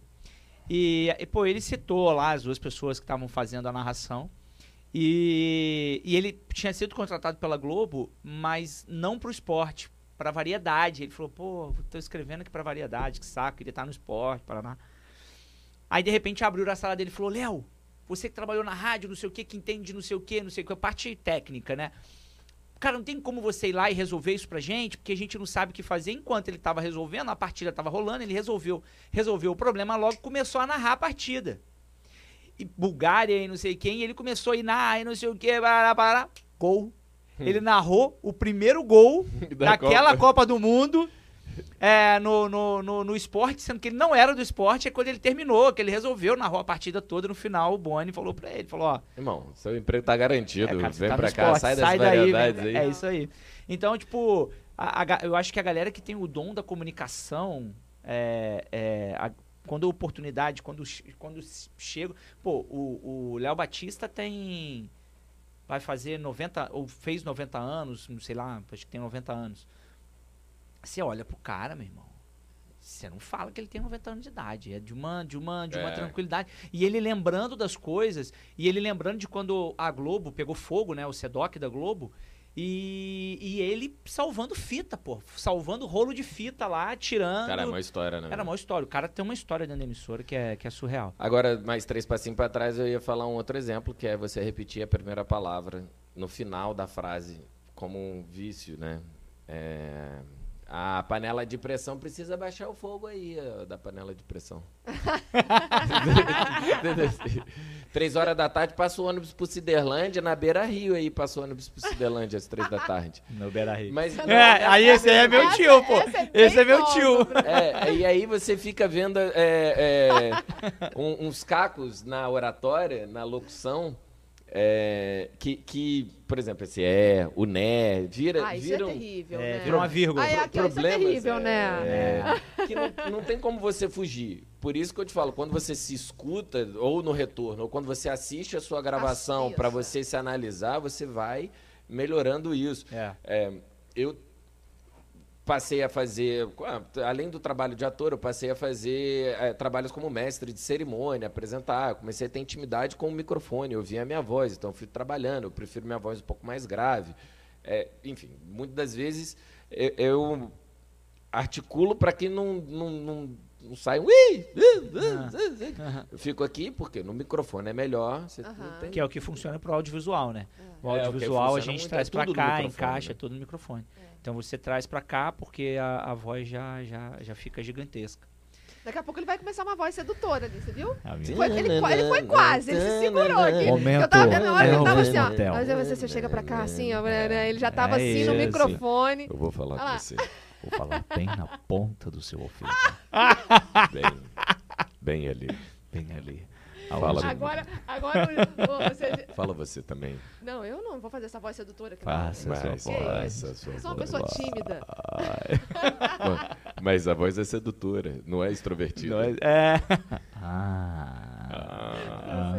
e, e, pô, ele citou lá as duas pessoas que estavam fazendo a narração e, e ele tinha sido contratado pela Globo, mas não pro esporte, pra variedade. Ele falou, pô, tô escrevendo aqui pra variedade, que saco, queria estar no esporte, Paraná. Aí de repente abriu a sala dele e falou: Léo, você que trabalhou na rádio, não sei o que, que entende de não sei o que, não sei o que, parte técnica, né? Cara, não tem como você ir lá e resolver isso pra gente, porque a gente não sabe o que fazer. Enquanto ele tava resolvendo, a partida tava rolando, ele resolveu, resolveu o problema, logo começou a narrar a partida. E Bulgária e não sei quem, e ele começou a ir na e não sei o que, para, para, gol. Ele narrou o primeiro gol Da daquela Copa. Copa do Mundo é, no, no, no, no esporte, sendo que ele não era do esporte, é quando ele terminou, que ele resolveu, narrou a partida toda, no final o Boni falou pra ele, falou, ó, Irmão, seu emprego tá garantido. é, cara, Vem tá pra cá, esporte, sai das daí, variedades vem- aí. É isso aí. Então, tipo, a- a eu acho que a galera que tem o dom da comunicação, é, é, a- quando a oportunidade, quando, quando chega... Pô, o o Léo Batista tem... Vai fazer 90, ou fez 90 anos, não sei lá, acho que tem 90 anos. Você olha pro cara, meu irmão. Você não fala que ele tem 90 anos de idade. É de uma, de uma, de uma É. tranquilidade. E ele lembrando das coisas, e ele lembrando de quando a Globo pegou fogo, né? O Sedoc da Globo. E, e ele salvando fita, pô. Salvando rolo de fita lá, tirando. Cara, é uma história, né? Era uma história. O cara tem uma história dentro da emissora que é, que é surreal. Agora, mais três passinhos pra trás, eu ia falar um outro exemplo, que é você repetir a primeira palavra no final da frase, como um vício, né? É, A panela de pressão precisa baixar o fogo aí, ó, da panela de pressão. três horas da tarde passa o ônibus pro Ciderlândia, na beira rio aí passa o ônibus pro Ciderlândia às três da tarde. No Beira Rio. Mas, É, aí esse aí é meu tio, pô. é Esse é meu tio. Bruno. É, e aí você fica vendo é, é, um- uns cacos na oratória, na locução, É, que, que, por exemplo, esse é, o né, vira, Ah, isso viram, é terrível, É, né? vira uma vírgula. Ah, é, aqui, isso é terrível, né? é, que não, não tem como você fugir. Por isso que eu te falo, quando você se escuta, ou no retorno, ou quando você assiste a sua gravação para você se analisar, você vai melhorando isso. É. É, eu passei a fazer, ah, além do trabalho de ator, eu passei a fazer é, trabalhos como mestre de cerimônia, apresentar. Comecei a ter intimidade com o microfone, eu ouvia a minha voz, então fui trabalhando. Eu prefiro minha voz um pouco mais grave. É, enfim, muitas das vezes eu, eu articulo para que não, não, não, não saia um. "Ih, ih, Aham. Eu fico aqui porque no microfone é melhor. Tem Que é o que funciona pro audiovisual, né? O É, o audiovisual a funciona gente traz é no cá, encaixa né? tudo no microfone. Então você traz pra cá porque a, a voz já, já, já fica gigantesca. Daqui a pouco ele vai começar uma voz sedutora ali, você viu? Ah. Foi- ele, ele foi quase, ele se segurou aqui. Momento eu tava vendo na hora que ele tava assim, ó. hotel. Mas você, você chega pra cá assim, ó. né, Ele já tava É assim no isso. microfone. Eu vou falar Olha lá. com você. Vou falar bem na ponta do seu ouvido. Bem, bem ali. Bem ali. Fala. Agora, agora você- Fala você também. Não, eu não vou fazer essa voz sedutora aqui. não. Faça a sua Mas, voz. Eu sou uma voz. pessoa tímida. Mas a voz é sedutora, não é extrovertida. Não é- É. Ah.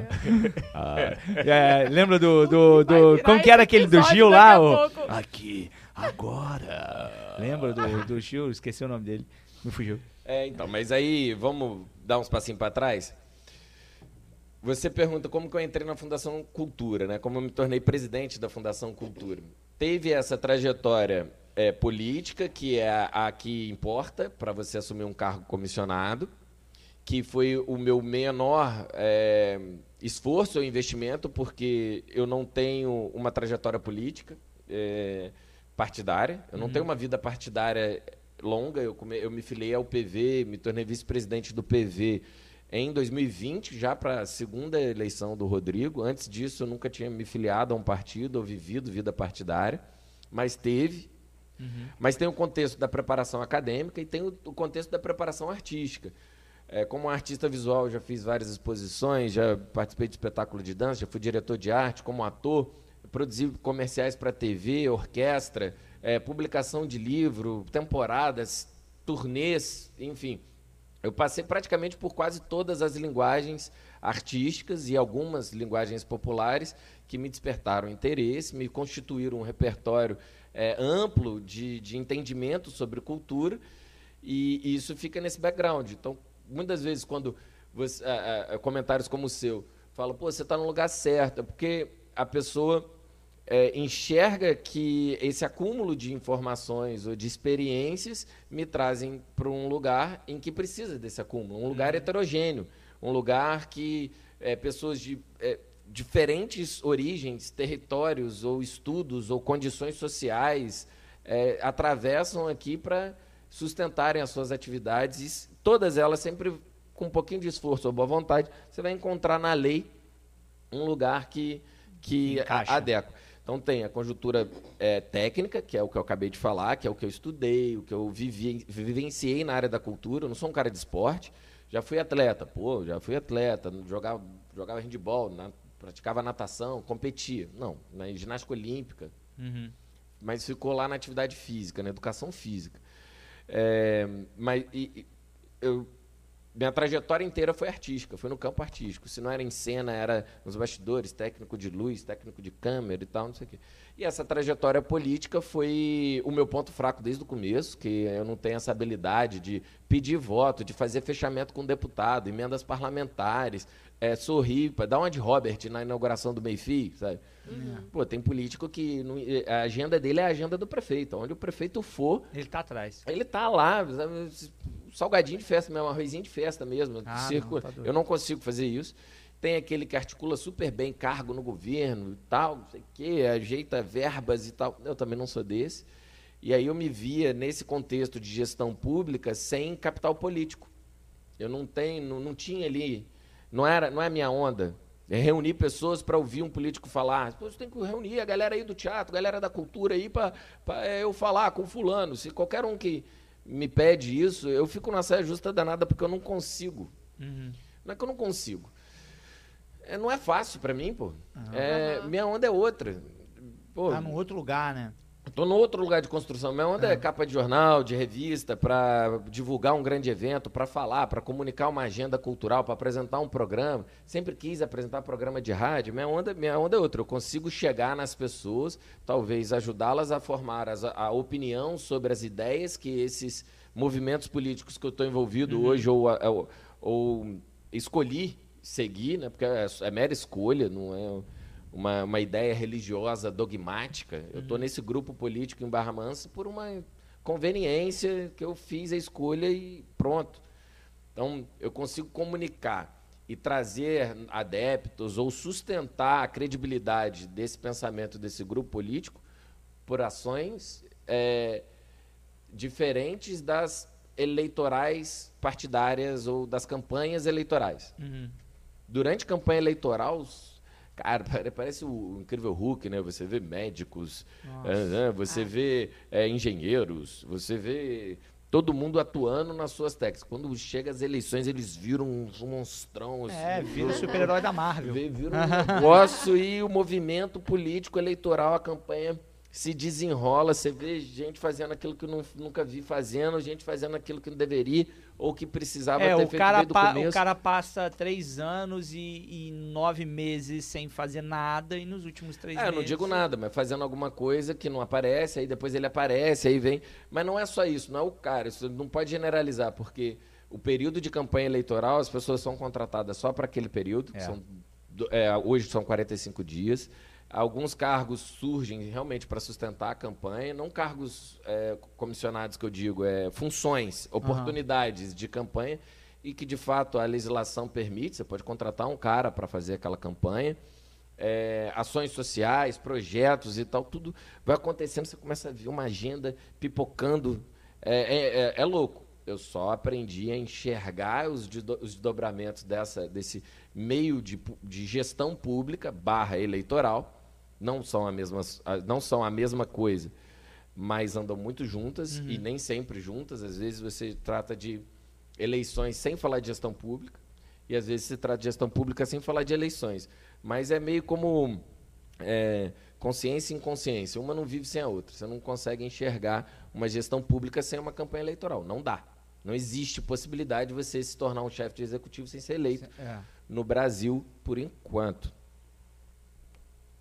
Ah, É, lembra do. do, do como que era aquele do Gil lá? o-. Aqui, agora. Lembra do, do Gil? Esqueci o nome dele. Me fugiu. É, então, mas aí vamos dar uns passinhos para trás. Você pergunta como que eu entrei na Fundação Cultura, né? Como eu me tornei presidente da Fundação Cultura. Teve essa trajetória é, política, que é a, a que importa para você assumir um cargo comissionado, que foi o meu menor é, esforço ou investimento, porque eu não tenho uma trajetória política é, partidária, eu não tenho uma vida partidária longa. Eu, come- eu me filiei ao PV, me tornei vice-presidente do PV em 2020, já para a segunda eleição do Rodrigo. Antes disso, eu nunca tinha me filiado a um partido ou vivido vida partidária, mas teve. Mas tem o contexto da preparação acadêmica e tem o, o contexto da preparação artística. É, como artista visual, já fiz várias exposições, já participei de espetáculo de dança, já fui diretor de arte. Como ator, produzi comerciais para TV, orquestra, é, publicação de livro, temporadas, turnês, enfim. Eu passei praticamente por quase todas as linguagens artísticas e algumas linguagens populares que me despertaram interesse, me constituíram um repertório é, amplo de, de entendimento sobre cultura e, e isso fica nesse background. Então, muitas vezes, quando você, ah, ah, comentários como o seu falam, pô, você está no lugar certo, é porque a pessoa é, enxerga que esse acúmulo de informações ou de experiências me trazem para um lugar em que precisa desse acúmulo, um lugar heterogêneo, um lugar que é, pessoas de é, diferentes origens, territórios ou estudos ou condições sociais é, atravessam aqui para sustentarem as suas atividades, todas elas sempre com um pouquinho de esforço ou boa vontade, você vai encontrar na lei um lugar que, que Encaixa. adequa. Então tem a conjuntura é, técnica, que é o que eu acabei de falar, que é o que eu estudei, o que eu vivi, vivenciei na área da cultura. Eu não sou um cara de esporte, já fui atleta, pô, já fui atleta, jogava, jogava handball, na- praticava natação, competia. Não, na ginástica olímpica, Uhum. mas ficou lá na atividade física, na educação física. É, mas e- eu, minha trajetória inteira foi artística, foi no campo artístico. Se não era em cena, era nos bastidores, técnico de luz, técnico de câmera e tal, não sei o quê. E essa trajetória política foi o meu ponto fraco desde o começo, que eu não tenho essa habilidade de pedir voto, de fazer fechamento com deputado, emendas parlamentares, é, sorrir, pra dar uma de Robert na inauguração do Meifи, sabe? Pô, tem político que não- a agenda dele é a agenda do prefeito. Onde o prefeito for, Ele tá atrás. ele tá lá, sabe, salgadinho de festa mesmo, arrozinho de festa mesmo. Ah, circo. não, tá eu não consigo fazer isso. Tem aquele que articula super bem cargo no governo e tal, não sei o quê, ajeita verbas e tal. Eu também não sou desse. E aí eu me via nesse contexto de gestão pública sem capital político. Eu não tenho, não, não tinha ali, não era, não é a minha onda. É reunir pessoas para ouvir um político falar. Pô, você tem que reunir a galera aí do teatro, a galera da cultura aí para eu falar com fulano. Se qualquer um que me pede isso, eu fico na saia justa danada porque eu não consigo. Uhum. Não é que eu não consigo. É, não é fácil pra mim, pô. É, minha onda é outra. Pô, Tá num outro lugar, né? Tô no outro lugar de construção. Minha onda é, É. capa de jornal, de revista, para divulgar um grande evento, para falar, para comunicar uma agenda cultural, para apresentar um programa. Sempre quis apresentar programa de rádio. Minha onda, minha onda é outra. Eu consigo chegar nas pessoas, talvez ajudá-las a formar as- a opinião sobre as ideias que esses movimentos políticos que eu estou envolvido hoje ou, ou, ou escolhi seguir, né? Porque é, é mera escolha, não é uma, uma ideia religiosa dogmática. Eu estou nesse grupo político em Barra Mansa por uma conveniência que eu fiz a escolha e pronto. Então, eu consigo comunicar e trazer adeptos ou sustentar a credibilidade desse pensamento desse grupo político por ações é, diferentes das eleitorais partidárias ou das campanhas eleitorais. Uhum. Durante campanha eleitoral, cara, pare- parece o incrível Hulk, né? Você vê médicos, Nossa. é, né? você vê é, engenheiros, você vê todo mundo atuando nas suas técnicas. Quando chega as eleições, eles viram uns monstrão. É, assim, vira o super-herói da Marvel. Vê- Vira um negócio e o movimento político eleitoral, a campanha se desenrola. Você vê gente fazendo aquilo que nunca vi fazendo, gente fazendo aquilo que não deveria ou que precisava É, ter o feito cara, desde o pa- começo. o cara passa três anos e, e nove meses sem fazer nada e nos últimos três É, eu meses... não digo nada, mas fazendo alguma coisa que não aparece, aí depois ele aparece, aí vem. Mas não é só isso, não é o cara. Isso não pode generalizar, porque o período de campanha eleitoral, as pessoas são contratadas só para aquele período, que É. são, do- é, hoje são 45 dias. Alguns cargos surgem realmente para sustentar a campanha, não cargos é, comissionados que eu digo, é funções, oportunidades de campanha, e que de fato a legislação permite, você pode contratar um cara para fazer aquela campanha é, ações sociais, projetos e tal, tudo vai acontecendo, você começa a ver uma agenda pipocando. É, é, é- é louco. Eu só aprendi a enxergar os, desdo- os desdobramentos dessa, desse meio de, de gestão pública barra eleitoral. Não são, a mesma, não são a mesma coisa, mas andam muito juntas e nem sempre juntas. Às vezes você trata de eleições sem falar de gestão pública e às vezes se trata de gestão pública sem falar de eleições. Mas é meio como é, consciência e inconsciência. Uma não vive sem a outra. Você não consegue enxergar uma gestão pública sem uma campanha eleitoral. Não dá. Não existe possibilidade de você se tornar um chefe de executivo sem ser eleito É. no Brasil, por enquanto.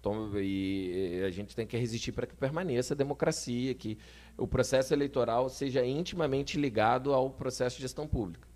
Então, e a gente tem que resistir para que permaneça a democracia, que o processo eleitoral seja intimamente ligado ao processo de gestão pública.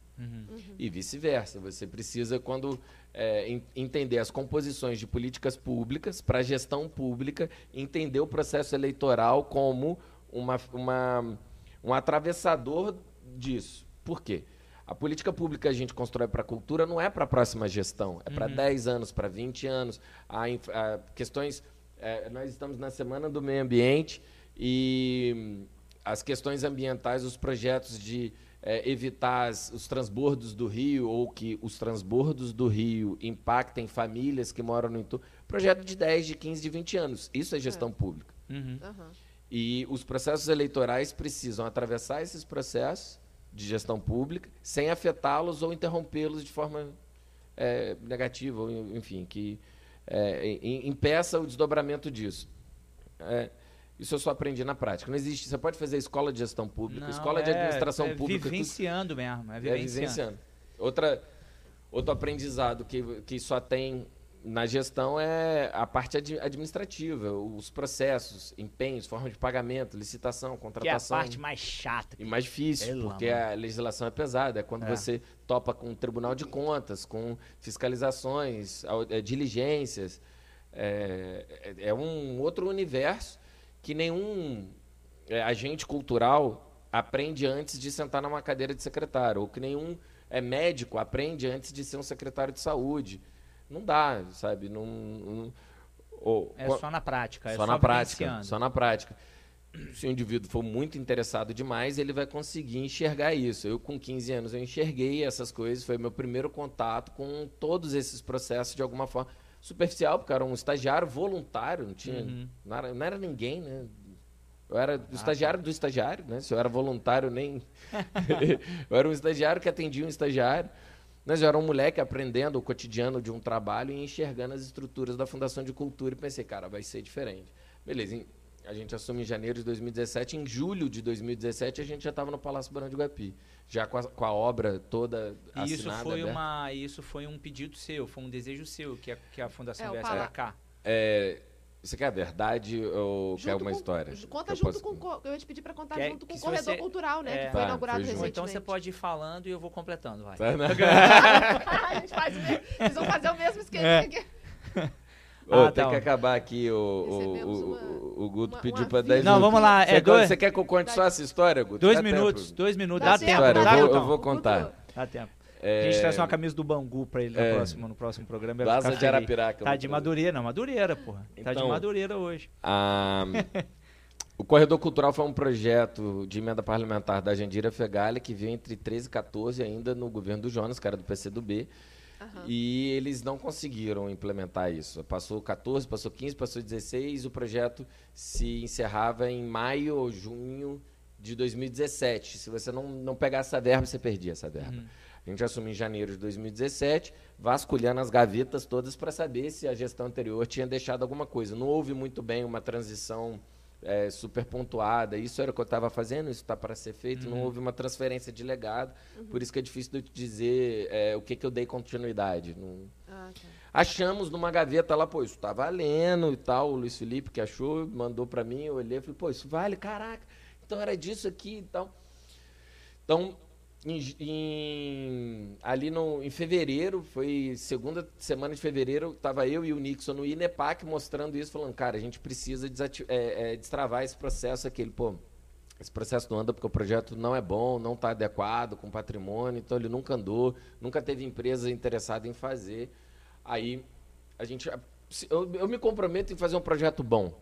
E vice-versa. Você precisa, quando é, en- entender as composições de políticas públicas para a gestão pública, entender o processo eleitoral como uma, uma, um atravessador disso. Por quê? A política pública que a gente constrói para a cultura não é para a próxima gestão, é para 10 anos, para 20 anos. Há, há questões. é, nós estamos na Semana do Meio Ambiente e as questões ambientais, os projetos de é, evitar as- os transbordos do rio ou que os transbordos do rio impactem famílias que moram no entorno. Projeto de 10, de 15, de 20 anos. Isso é gestão pública. Uhum. Aham. E os processos eleitorais precisam atravessar esses processos de gestão pública sem afetá-los ou interrompê-los de forma é, negativa, ou, enfim, que é, im- impeça o desdobramento disso. É, isso eu só aprendi na prática. Não existe. Você pode fazer escola de gestão pública, Não, escola de é- administração é pública. Vivenciando mesmo, é é, vivenciando. vivenciando. Outra, outro aprendizado que, que só tem na gestão é a parte ad- administrativa, os processos, empenhos, forma de pagamento, licitação, Que é a contratação. parte mais chata. E mais difícil, porque a legislação é pesada. É quando É. você topa com o Tribunal de Contas, com fiscalizações, eh, diligências. É, é- é um outro universo que nenhum eh, agente cultural aprende antes de sentar numa cadeira de secretário, ou que nenhum é médico aprende antes de ser um secretário de saúde. Não dá, sabe? Não, não- ou- É só na prática. é só na prática. Só na prática. Se o indivíduo for muito interessado demais, ele vai conseguir enxergar isso. Eu, com 15 anos, eu enxerguei essas coisas. Foi meu primeiro contato com todos esses processos de alguma forma superficial, porque eu era um estagiário voluntário, não tinha. Uhum. Não, era, não era ninguém, né? Eu era o estagiário do estagiário, né? Se eu era voluntário, nem. eu era um estagiário que atendia um estagiário. Mas eu era um moleque aprendendo o cotidiano de um trabalho e enxergando as estruturas da Fundação de Cultura e pensei, cara, vai ser diferente. Beleza, a gente assume em janeiro de 2017, em julho de 2017 a gente já estava no Palácio Barão de Guapi, já com a, com a obra toda E isso assinada, foi, aberta. uma, isso foi um pedido seu, foi um desejo seu que a, que a Fundação É, viesse pra cá. É, você quer a verdade ou quer Junto uma com- história? Conta eu junto posso- com. Eu ia te pedir pra contar Quer- junto com o se corredor você- cultural, né? é. que foi Tá, inaugurado foi. Ou recentemente. então você pode ir falando e eu vou completando, vai. Tá, né? a gente faz o mesmo. Eles vão fazer o mesmo esquema É. aqui. Ô, Ah, tem tá. que acabar aqui. O, o, uma- o, o Guto uma- pediu para 10 vida. Não, vamos lá, Você, é dois- você quer que eu conte só essa história, Guto? Dois Dá minutos, tempo. dois minutos. Dá Dá, tempo, tempo, dá dá, tempo. Eu vou contar. Dá tempo. É, A gente traz uma camisa do Bangu pra ele no, É. próximo, no próximo programa. ficar de. Arapiraca. Tá eu de Madureira, não, Madureira, porra. Tá de Então- Madureira hoje. Ah, o Corredor Cultural foi um projeto de emenda parlamentar da Jandira Fegali, que veio entre 13 e 14 ainda no governo do Jonas, cara do PCdoB. Aham. E eles não conseguiram implementar isso. Passou 14, passou 15, passou 16, o projeto se encerrava em maio ou junho de 2017. Se você não, não pegasse essa verba, você perdia essa verba. Uhum. A gente assumiu em janeiro de 2017, vasculhando as gavetas todas para saber se a gestão anterior tinha deixado alguma coisa. Não houve muito bem uma transição é, super pontuada. Isso era o que eu estava fazendo, isso está para ser feito. Não houve uma transferência de legado. Por isso que é difícil de eu te dizer é, o que, que eu dei continuidade. Não- Ah, tá. Achamos numa gaveta lá, pô, isso tá valendo e tal. O Luiz Felipe que achou, mandou para mim, eu olhei e falei, pô, isso vale, caraca. Então era disso aqui e tal. Então, em, em- ali no, em fevereiro, foi segunda semana de fevereiro, tava eu e o Nixon no INEPAC mostrando isso, falando, cara, a gente precisa é, é, destravar esse processo aqui. Ele, pô, esse processo não anda porque o projeto não é bom, não está adequado com patrimônio, então ele nunca andou, nunca teve empresa interessada em fazer. Aí a gente. Eu, eu me comprometo em fazer um projeto bom.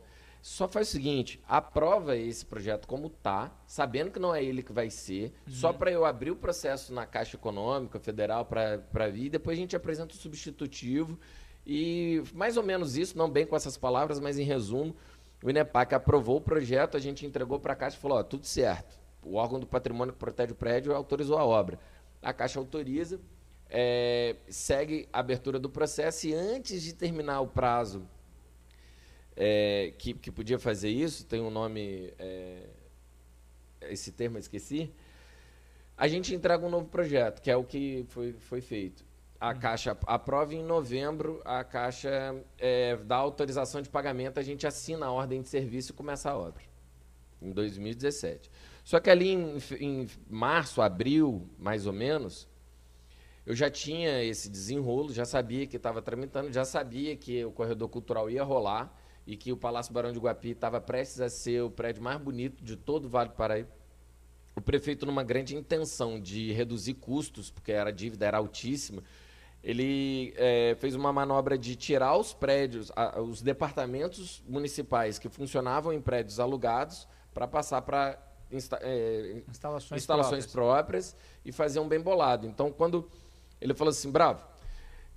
Só faz o seguinte, aprova esse projeto como tá, sabendo que não é ele que vai ser, só para eu abrir o processo na Caixa Econômica Federal para vir, depois a gente apresenta o substitutivo e mais ou menos isso, não bem com essas palavras, mas em resumo, o INEPAC aprovou o projeto, a gente entregou para a Caixa e falou, ó, tudo certo. O órgão do patrimônio que protege o prédio autorizou a obra. A Caixa autoriza, é, segue a abertura do processo e antes de terminar o prazo é, que, que podia fazer isso, tem um nome, é, esse termo eu esqueci, a gente entrega um novo projeto, que é o que foi, foi feito. A Caixa aprova em novembro, a Caixa é, dá autorização de pagamento, a gente assina a ordem de serviço e começa a obra, em 2017. Só que ali em, em março, abril, mais ou menos, eu já tinha esse desenrolo, já sabia que estava tramitando, já sabia que o corredor cultural ia rolar e que o Palácio Barão de Guapi estava prestes a ser o prédio mais bonito de todo o Vale do Paraíba. O prefeito, numa grande intenção de reduzir custos, porque era a dívida era altíssima, ele eh, fez uma manobra de tirar os prédios, a- os departamentos municipais que funcionavam em prédios alugados para passar para Instalações, instalações próprias. próprias e fazer um bem bolado. Então, quando ele falou assim, bravo,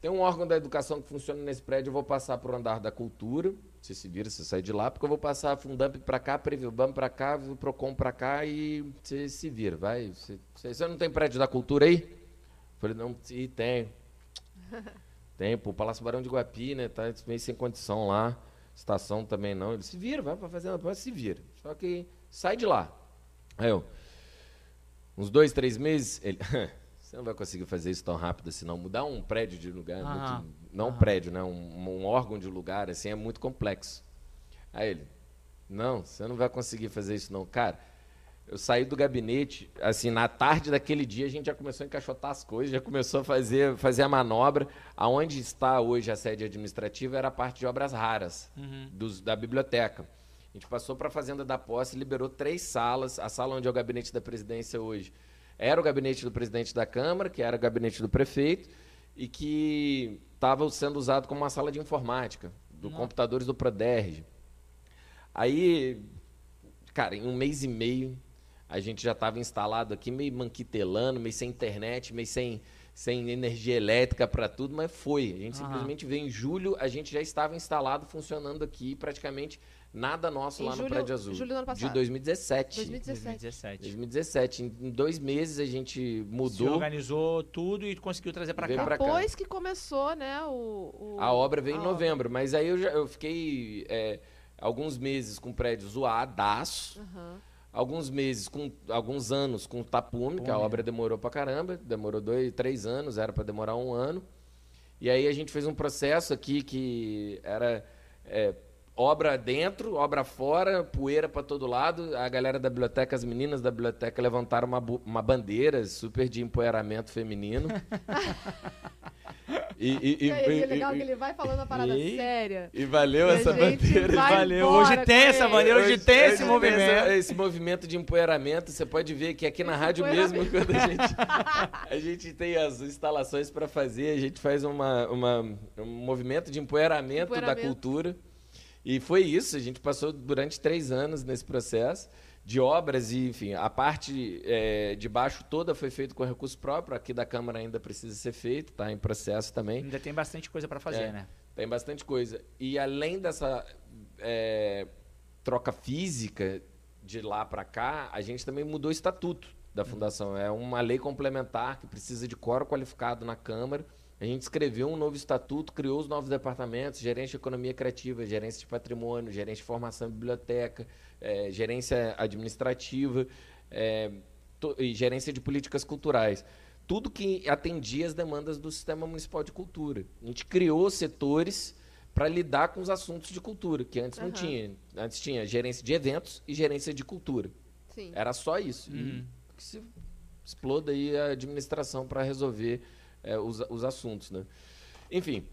tem um órgão da educação que funciona nesse prédio, eu vou passar para o andar da cultura, você se vira, você sai de lá, porque eu vou passar a Fundamp para cá, Previlbam para cá, o Procon para cá e você se vira, vai. Você, você- você não tem prédio da cultura aí? Eu falei, não, e tem. Tem, pô, Palácio Barão de Guapi, né, tá meio sem condição lá, estação também não. Ele se vira, vai para fazer, vai, se vira. Só que sai de lá. Aí eu, uns dois, três meses, ele. Você não vai conseguir fazer isso tão rápido assim, não. Mudar um prédio de lugar, é muito, não um Aham. prédio, né? Um, um órgão de lugar, assim, é muito complexo. Aí ele, não, você não vai conseguir fazer isso não. Cara, eu saí do gabinete, assim, na tarde daquele dia a gente já começou a encaixotar as coisas, já começou a fazer, fazer a manobra. Aonde está hoje a sede administrativa era a parte de obras raras Uhum. dos- da biblioteca. A gente passou para a Fazenda da Posse, liberou três salas. A sala onde é o gabinete da presidência hoje era o gabinete do presidente da Câmara, que era o gabinete do prefeito, e que estava sendo usado como uma sala de informática, do Nossa. computadores do Proderj. Aí, cara, em um mês e meio, a gente já estava instalado aqui, meio manquitelando, meio sem internet, meio sem, sem energia elétrica para tudo, mas foi. A gente Aham. simplesmente veio em julho, a gente já estava instalado, funcionando aqui, praticamente nada nosso Em lá julho- no Prédio Azul. julho do ano passado. De 2017. 2017. 2017. 2017. Em em dois meses a gente Se mudou. organizou tudo e conseguiu trazer pra Veio cá. pra cá. Depois que começou, né, o... o- A obra veio em a obra. novembro, mas aí eu, já, eu fiquei é, alguns meses com o prédio zoadaço, Aham. alguns meses, com alguns anos com tapume, que a obra demorou pra caramba, demorou dois, três anos, era pra demorar um ano. E aí a gente fez um processo aqui que era é, obra dentro, obra fora, poeira pra todo lado. A galera da biblioteca, as meninas da biblioteca levantaram uma, uma bandeira super de empoeramento feminino. e, e- E, e- é legal que ele vai falando a parada E- séria. e valeu E essa bandeira. vai Valeu. Hoje tem essa bandeira, hoje tem esse hoje movimento. essa- esse movimento de empoeiramento. Você pode ver que aqui na rádio mesmo, quando a gente, a gente tem as instalações para fazer, a gente faz uma, uma- um movimento de empoeiramento, da Empoeiramento. cultura. E foi isso, a gente passou durante três anos nesse processo de obras e, enfim, a parte eh, de baixo toda foi feita com recurso próprio, aqui da Câmara ainda precisa ser feito, está em processo também. Ainda tem bastante coisa pra fazer, É. né? Tem bastante coisa. E além dessa é, troca física de lá para cá, a gente também mudou o estatuto da fundação. É uma lei complementar que precisa de coro qualificado na Câmara. A gente escreveu um novo estatuto, criou os novos departamentos, gerência de economia criativa, gerência de patrimônio, gerência de formação e biblioteca, eh, gerência administrativa eh, to- e gerência de políticas culturais. Tudo que atendia as demandas do Sistema Municipal de Cultura. A gente criou setores para lidar com os assuntos de cultura, que antes não Aham. tinha. Antes tinha gerência de eventos e gerência de cultura. Sim. Era só isso. E Uhum. que se exploda aí a administração para resolver eh, os, os assuntos, né? Enfim,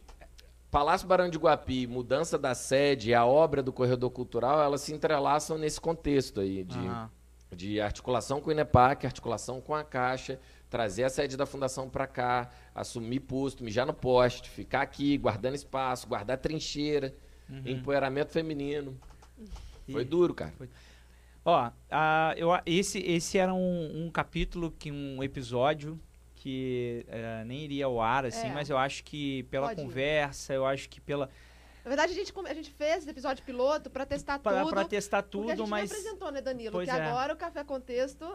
Palácio Barão de Guapi, mudança da sede, a obra do corredor cultural, elas se entrelaçam nesse contexto aí de, Aham. de articulação com o INEPAC, articulação com a Caixa, trazer a sede da fundação para cá, assumir posto, mijar no poste, ficar aqui, guardando espaço, guardar trincheira, empoeiramento feminino. Foi duro, cara. Ó, a- eu, esse, esse era um, um capítulo, que um episódio que eh, nem iria ao ar, assim, É. mas eu acho que pela Pode ir. conversa, eu acho que pela. Na verdade, a gente, a gente fez esse episódio piloto pra testar Pra, tudo. pra testar porque a tudo, gente mas. não apresentou, né, Danilo? Pois que é. agora o Café Contexto...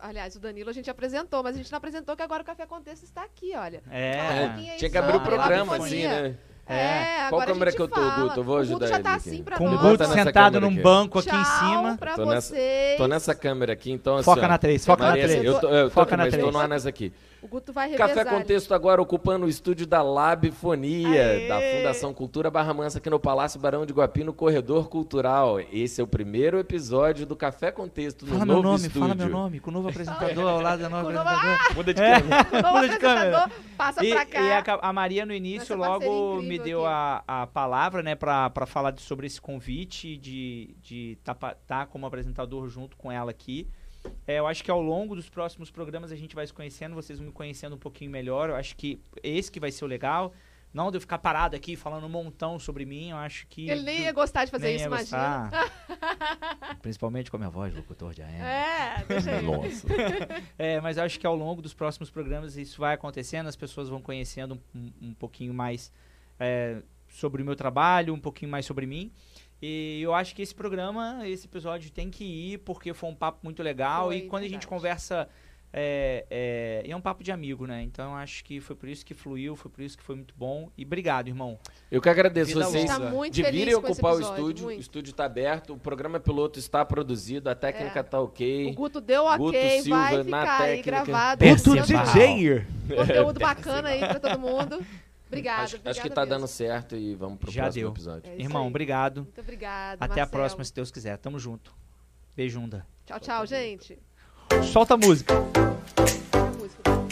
Aliás, o Danilo a gente apresentou, mas a gente não apresentou que agora o Café Contexto está aqui, olha. É. aí Tinha que abrir o programa assim, né? É, Qual agora câmera a gente que eu tô, fala. Guto? Eu vou o ajudar Guto já ele tá aqui. assim pra Com o nós. Guto nessa sentado num aqui. banco aqui Tchau em cima. pra Tô nessa- vocês. Tô nessa câmera aqui, então assim, Foca ó, na 3, foca na Maria, 3. Eu tô, eu tô Foca aqui, na mas tô três. numa nessa aqui. O Guto vai revezar. Café Contexto agora ocupando o estúdio da Labfonia, Aê! da Fundação Cultura Barra Mansa, aqui no Palácio Barão de Guapi, no Corredor Cultural. Esse é o primeiro episódio do Café Contexto no Fala meu novo nome, estúdio. fala meu nome, com o novo apresentador ao lado da nova o apresentadora. Muda de É. câmera. O novo Muda de câmera. apresentador passa E, pra cá. e a, Maria no início logo me incrível deu a, a palavra, né, pra, pra falar de- sobre esse convite de estar tá, pa- tá como apresentador junto com ela aqui. É, eu acho que ao longo dos próximos programas a gente vai se conhecendo, vocês vão me conhecendo um pouquinho melhor. Eu acho que esse que vai ser o legal. Não de eu ficar parado aqui falando um montão sobre mim, eu acho que. Ele nem ia gostar de fazer nem isso, ia imagina. Principalmente com a minha voz, locutor de AM. É, deixa aí. Nossa. É, mas eu acho que ao longo dos próximos programas isso vai acontecendo, as pessoas vão conhecendo um, um pouquinho mais é, sobre o meu trabalho, um pouquinho mais sobre mim. E eu acho que esse programa, esse episódio tem que ir, porque foi um papo muito legal. Foi, e quando a gente verdade. conversa, é, é, é um papo de amigo, né? Então eu acho que foi por isso que fluiu, foi por isso que foi muito bom. E obrigado, irmão. Eu que agradeço Vida vocês. Tá muito de feliz virem com esse ocupar o episódio, estúdio. muito. O estúdio está aberto, o programa piloto está produzido, a técnica É. está ok. O Guto deu ok, Guto vai Silva ficar na aí técnica. gravado. Guto DJ. Conteúdo bacana aí pra todo mundo. Obrigada, acho, acho que tá mesmo. dando certo e vamos pro Já próximo deu. episódio. É Irmão, aí. obrigado. Muito obrigada, Até a Marcelo. próxima, se Deus quiser. Tamo junto. Beijunda. Tchau, tchau, gente. Solta a música. A música.